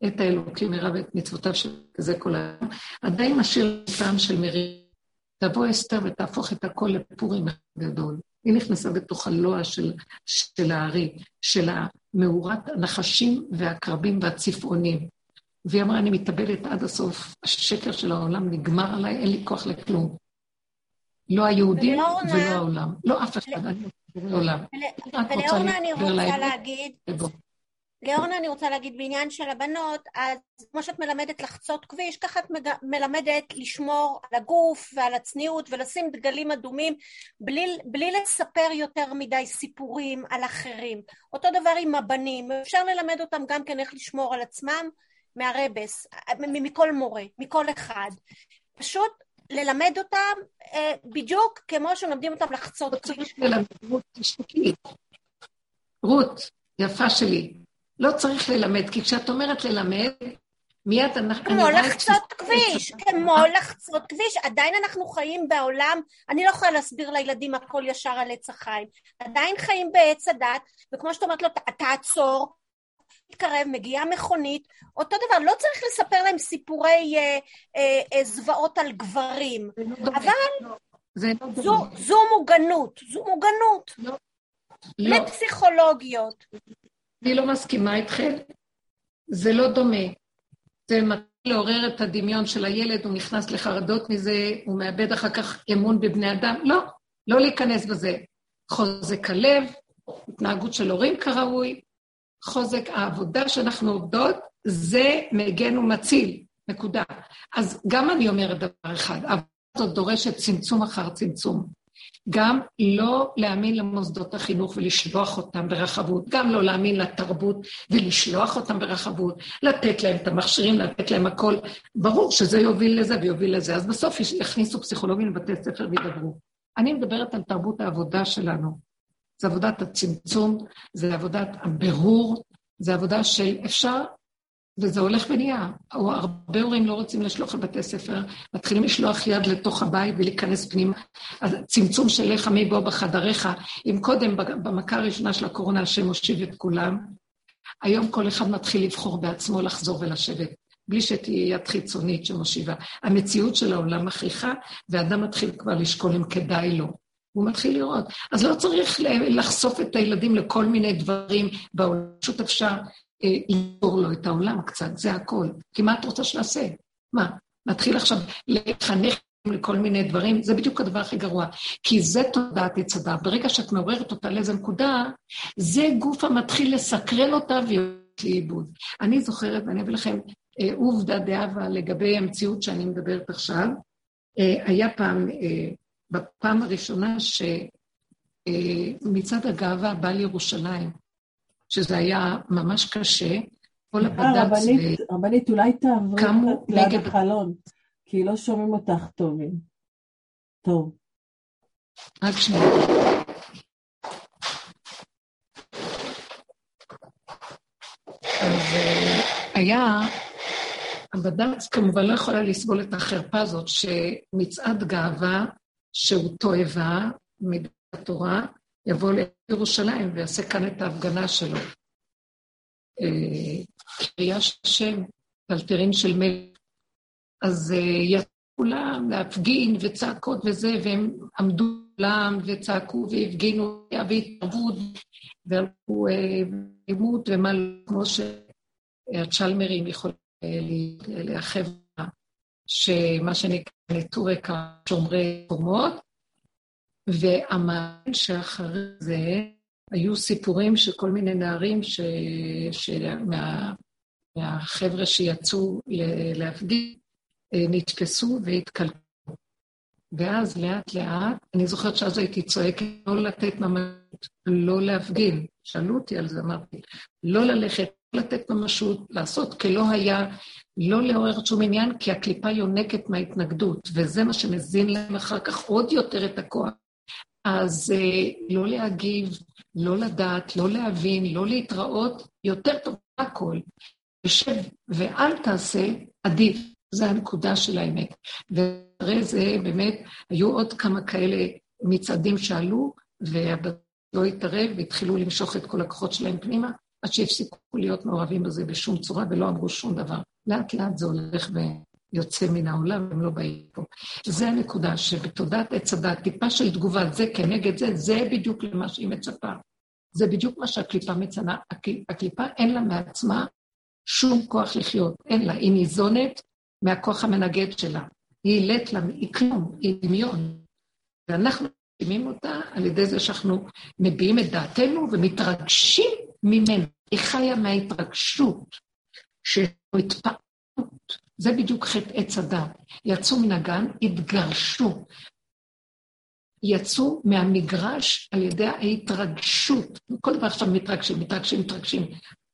את האלוקים מרב ואת מצוותיו של זה כל היום. עדיין משאיר טעם של מרירות. תבוא אסתר ותהפוך את הכל לפורים גדול. היא נכנסה בתוך הלוע של, של הארי, של המאורת הנחשים והקרבים והצפעונים. והיא אמרה, אני מתאבדת עד הסוף, השקר של העולם נגמר עליי, אין לי כוח לכלום. לא היהודים ולא העולם. לא אף אחד, אני לא העולם. ולאורנה אני רוצה להגיד, לאורנה אני רוצה להגיד בעניין של הבנות, אז כמו שאת מלמדת לחצות כביש, ככה את מלמדת לשמור על הגוף ועל הצניעות ולשים דגלים אדומים בלי, בלי לספר יותר מדי סיפורים על אחרים. אותו דבר עם הבנים, אפשר ללמד אותם גם כן איך לשמור על עצמם מהרבס, מכל מורה, מכל אחד. פשוט ללמד אותם אה, בדיוק כמו שמלמדים אותם לחצות כביש. רות, תשתקי. רות, יפה שלי, לא צריך ללמד, כי כשאת אומרת ללמד, מיד אנחנו... כמו לחצות כביש, כמו לחצות כביש. עדיין אנחנו חיים בעולם, אני לא יכולה להסביר לילדים הכל ישר על עץ החיים. עדיין חיים בעץ הדת, וכמו שאת אומרת לו, תעצור, מתקרב, מגיעה מכונית, אותו דבר, לא צריך לספר להם סיפורי אה, אה, אה, זוועות על גברים, לא אבל לא, לא זו, זו מוגנות, זו מוגנות. לא. לא. לפסיכולוגיות. אני לא מסכימה איתכם, זה לא דומה. זה מתחיל לעורר את הדמיון של הילד, הוא נכנס לחרדות מזה, הוא מאבד אחר כך אמון בבני אדם. לא, לא להיכנס בזה. חוזק הלב, התנהגות של הורים כראוי, חוזק העבודה שאנחנו עובדות, זה מגן ומציל, נקודה. אז גם אני אומרת דבר אחד, העבודה הזאת דורשת צמצום אחר צמצום. גם לא להאמין למוסדות החינוך ולשלוח אותם ברחבות, גם לא להאמין לתרבות ולשלוח אותם ברחבות, לתת להם את המכשירים, לתת להם הכל. ברור שזה יוביל לזה ויוביל לזה. אז בסוף יכניסו פסיכולוגים לבתי ספר וידברו. אני מדברת על תרבות העבודה שלנו. זה עבודת הצמצום, זה עבודת הבירור, זה עבודה של אפשר וזה הולך ונהיה. הרבה הורים לא רוצים לשלוח לבתי ספר, מתחילים לשלוח יד לתוך הבית ולהיכנס פנימה. אז צמצום של לך מי בחדריך, אם קודם במכה הראשונה של הקורונה השם הושיב את כולם, היום כל אחד מתחיל לבחור בעצמו לחזור ולשבת, בלי שתהיה יד חיצונית שמושיבה. המציאות של העולם מכריחה, ואדם מתחיל כבר לשקול אם כדאי לו. הוא מתחיל לראות. אז לא צריך לחשוף את הילדים לכל מיני דברים בעולם, פשוט אפשר למכור לו את העולם קצת, זה הכל. כי מה את רוצה שנעשה? מה, נתחיל עכשיו לחנך לכל מיני דברים? זה בדיוק הדבר הכי גרוע. כי זה תודעת הדת. ברגע שאת מעוררת אותה לאיזו נקודה, זה גוף המתחיל לסקרן אותה ויוצאת לאיבוד. אני זוכרת, ואני אביא לכם אה, עובדה דאבה לגבי המציאות שאני מדברת עכשיו. אה, היה פעם, אה, בפעם הראשונה שמצעד הגאווה בא לירושלים, שזה היה ממש קשה. כל הבד"ץ... רבנית, רבנית, אולי תעברי ליד החלון, כי לא שומעים אותך טובים. טוב. רק שנייה. אז אה, היה, הבד"ץ כמובן לא יכולה לסבול את החרפה הזאת שמצעד גאווה, שהוא תועבה, מדעת התורה, יבוא לירושלים ויעשה כאן את ההפגנה שלו. אה, קריאה של השם, פלטרין של מלך. אז אה, יצאו כולם להפגין וצעקות וזה, והם עמדו כולם וצעקו והפגינו והתערבות, והלכו לימוד, אה, ומה לא, כמו שהצ'למרים יכולים להיאחב, שמה שנקרא נטורי שומרי חומות, והמעניין שאחרי זה היו סיפורים של כל מיני נערים ש... שמה... מהחבר'ה שיצאו להפגין, אה, נתפסו והתקלקלו. ואז לאט לאט, אני זוכרת שאז הייתי צועקת לא לתת ממשות, לא להפגין. שאלו אותי על זה, אמרתי, לא ללכת, לא לתת ממשות, לעשות כלא היה, לא לעורר שום עניין, כי הקליפה יונקת מההתנגדות, וזה מה שמזין להם אחר כך עוד יותר את הכוח. אז אה, לא להגיב, לא לדעת, לא להבין, לא להתראות, יותר טוב מהכל. יושב ואל תעשה, עדיף. זו הנקודה של האמת. ואחרי זה באמת היו עוד כמה כאלה מצעדים שעלו, והבית לא התערב והתחילו למשוך את כל הכוחות שלהם פנימה, עד שהפסיקו להיות מעורבים בזה בשום צורה ולא אמרו שום דבר. לאט לאט זה הולך ו... יוצא מן העולם, הם לא באים פה. זה הנקודה, שבתודעת עץ הדת, טיפה של תגובה, זה כנגד זה, זה בדיוק למה שהיא מצפה. זה בדיוק מה שהקליפה מצנה. הקליפה אין לה מעצמה שום כוח לחיות, אין לה. היא ניזונת מהכוח המנגד שלה. היא עילת לה, היא כלום, היא דמיון. ואנחנו מקימים אותה על ידי זה שאנחנו מביעים את דעתנו ומתרגשים ממנו. היא חיה מההתרגשות, שהתפעלות, זה בדיוק חטא עץ הדת. יצאו מן הגן, התגרשו. יצאו מהמגרש על ידי ההתרגשות. כל דבר עכשיו מתרגשים, מתרגשים, מתרגשים.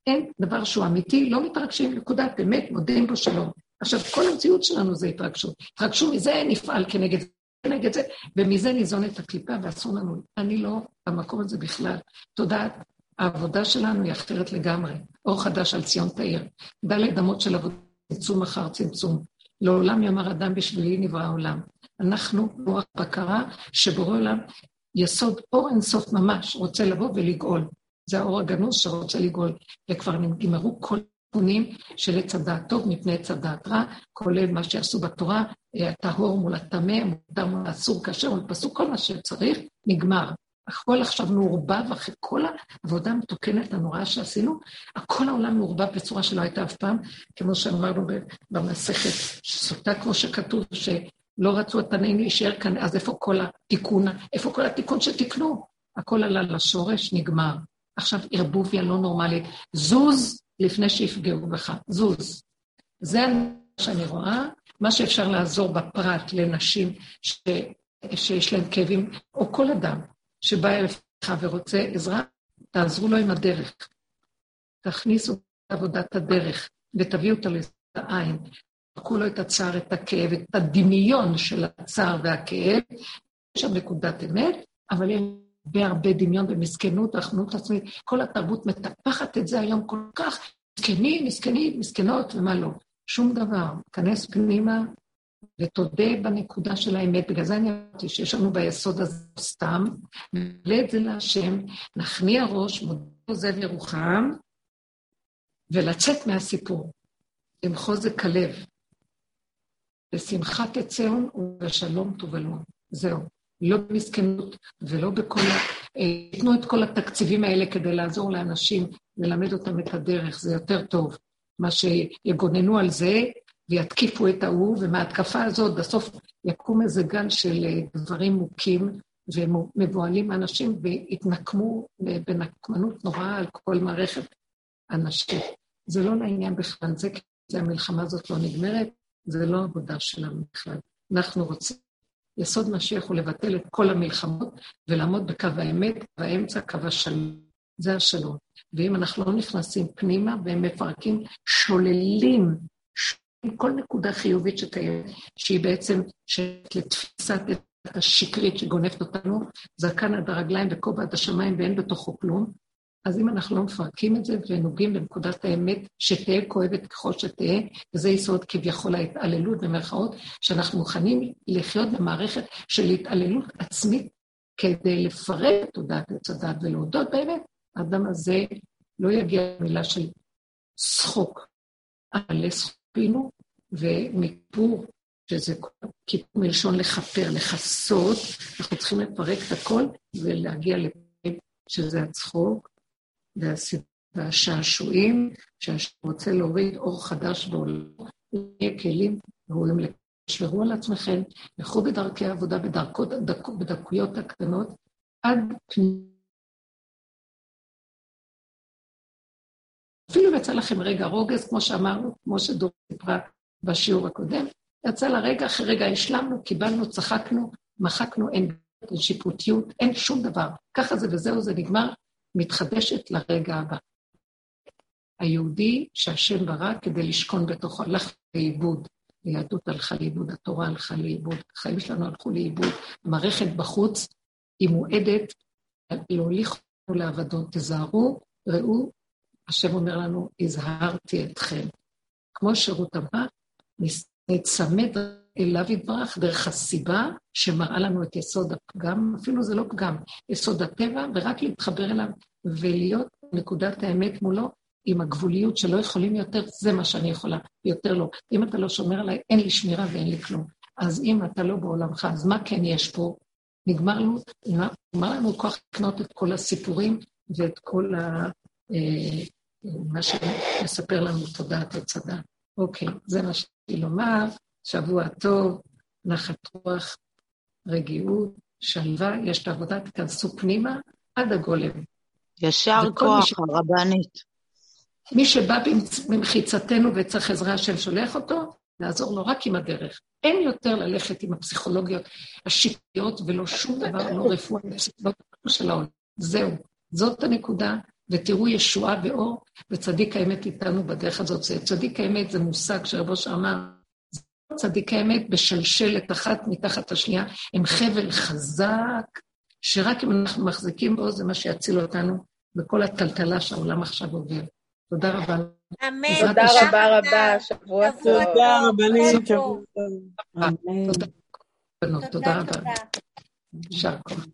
אין דבר שהוא אמיתי, לא מתרגשים, נקודה, באמת, מודים בו שלום. עכשיו, כל המציאות שלנו זה התרגשות. התרגשו מזה, נפעל כנגד זה, כנגד זה, ומזה ניזון את הקליפה, ואסור לנו. אני לא במקום הזה בכלל. תודעת העבודה שלנו היא אחרת לגמרי. אור חדש על ציון תאיר. דלת אמות של עבודה, צמצום אחר צמצום. לעולם יאמר אדם בשבילי נברא העולם. אנחנו רוח בקרה שבורא עולם, יסוד אור אינסוף ממש, רוצה לבוא ולגאול. זה האור הגנוז שרוצה לגאול. וכבר נגמרו כל התיקונים של עץ הדעת טוב מפני עץ הדעת רע, כולל מה שעשו בתורה, הטהור מול הטמא, מותר מול האסור, כאשר מול פסוק, כל מה שצריך, נגמר. הכל עכשיו מעורבב, אחרי כל העבודה המתוקנת הנוראה שעשינו, הכל העולם מעורבב בצורה שלא הייתה אף פעם, כמו שאמרנו במסכת סוטה, כמו שכתוב, שלא רצו התנאים להישאר כאן, אז איפה כל התיקון, איפה כל התיקון שתיקנו? הכל עלה לשורש, נגמר. עכשיו ערבוביה לא נורמלית. זוז לפני שיפגעו בך, זוז. זה מה שאני רואה, מה שאפשר לעזור בפרט לנשים ש... שיש להן כאבים, או כל אדם שבא אליך ורוצה עזרה, תעזרו לו עם הדרך. תכניסו את עבודת הדרך ותביאו אותו לעין. תקחו לו את הצער, את הכאב, את הדמיון של הצער והכאב. יש שם נקודת אמת, אבל יש הרבה הרבה דמיון ומסכנות, רחמנות עצמית. כל התרבות מטפחת את זה היום כל כך, מסכנים, מסכנים, מסכנות ומה לא. שום דבר. כנס פנימה ותודה בנקודה של האמת. בגלל זה אני אמרתי שיש לנו ביסוד הזה סתם, נעלה את זה להשם, נכניע ראש, מודה עוזב ירוחם, ולצאת מהסיפור עם חוזק הלב. בשמחת תצאון ובשלום תובלון. זהו. לא במסכנות ולא בכל ה... ייתנו את כל התקציבים האלה כדי לעזור לאנשים, ללמד אותם את הדרך, זה יותר טוב. מה שיגוננו על זה ויתקיפו את ההוא, ומההתקפה הזאת בסוף יקום איזה גל של אה, דברים מוכים ומבוהלים אנשים ויתנקמו בנקמנות נוראה על כל מערכת אנשים. זה לא לעניין בכלל, זה כי המלחמה הזאת לא נגמרת, זה לא עבודה שלנו בכלל. אנחנו רוצים יסוד משיח הוא לבטל את כל המלחמות ולעמוד בקו האמת, והאמצע קו השלום. זה השלום. ואם אנחנו לא נכנסים פנימה והם מפרקים, שוללים, שוללים כל נקודה חיובית שקיימת, שהיא בעצם לתפיסת השקרית שגונבת אותנו, זקן עד הרגליים וכובע עד השמיים ואין בתוכו כלום, אז אם אנחנו לא מפרקים את זה ונוגעים בנקודת האמת, שתהיה כואבת ככל שתהיה, וזה יסוד כביכול ההתעללות במרכאות, שאנחנו מוכנים לחיות במערכת של התעללות עצמית כדי לפרק את תודעת עץ הדת ולהודות באמת, האדם הזה לא יגיע למילה של שחוק, אבל לספינו ומכפור, שזה כיפור מלשון לכפר, לכסות, אנחנו צריכים לפרק את הכל ולהגיע לפרק שזה הצחוק. והשעשועים, שהשם רוצה להוריד אור חדש בעולם, יהיה כלים ראויים לשמרו על עצמכם, לכו בדרכי העבודה, בדרכות, בדק, בדקויות הקטנות, עד אפילו יצא לכם רגע רוגז, כמו שאמרנו, כמו שדור סיפרה בשיעור הקודם, יצא לה רגע אחרי רגע, השלמנו, קיבלנו, צחקנו, מחקנו, אין שיפוטיות, אין שום דבר. ככה זה וזהו, זה נגמר, מתחדשת לרגע הבא. היהודי שהשם ברא כדי לשכון בתוכו הלך לאיבוד. היהדות הלכה לאיבוד, התורה הלכה לאיבוד, החיים שלנו הלכו לאיבוד. המערכת בחוץ היא מועדת להוליך אותנו לאבדון. תזהרו, ראו, השם אומר לנו, הזהרתי אתכם. כמו שירות הבא, נצמד אליו יתברך דרך הסיבה שמראה לנו את יסוד הפגם, אפילו זה לא פגם, יסוד הטבע, ורק להתחבר אליו ולהיות נקודת האמת מולו עם הגבוליות שלא יכולים יותר, זה מה שאני יכולה, יותר לא. אם אתה לא שומר עליי, אין לי שמירה ואין לי כלום. אז אם אתה לא בעולמך, אז מה כן יש פה? נגמר לנו, נגמר לנו כוח לקנות את כל הסיפורים ואת כל ה... אה, מה שמספר לנו תודעת הדת. אוקיי, זה מה שרציתי לומר. שבוע טוב, נחת רוח, רגיעות, שלווה, יש את העבודה, תיכנסו פנימה עד הגולם. ישר כוח, הרבנית. מי שבא במחיצתנו וצריך עזרה, השם שולח אותו, לעזור לו רק עם הדרך. אין יותר ללכת עם הפסיכולוגיות השקטיות ולא שום דבר, לא רפואה, לא של העולם. זהו, זאת הנקודה, ותראו ישועה ואור, וצדיק האמת איתנו בדרך הזאת. צדיק האמת זה מושג שרבו אמר, צדיק האמת בשלשלת אחת מתחת השנייה, עם חבל חזק, שרק אם אנחנו מחזיקים בו, זה מה שיציל אותנו בכל הטלטלה שהעולם עכשיו עובר. תודה רבה. אמן. תודה רבה רבה, שבוע טוב. תודה רבנית, שבוע טוב. תודה רבה. יישר כוח.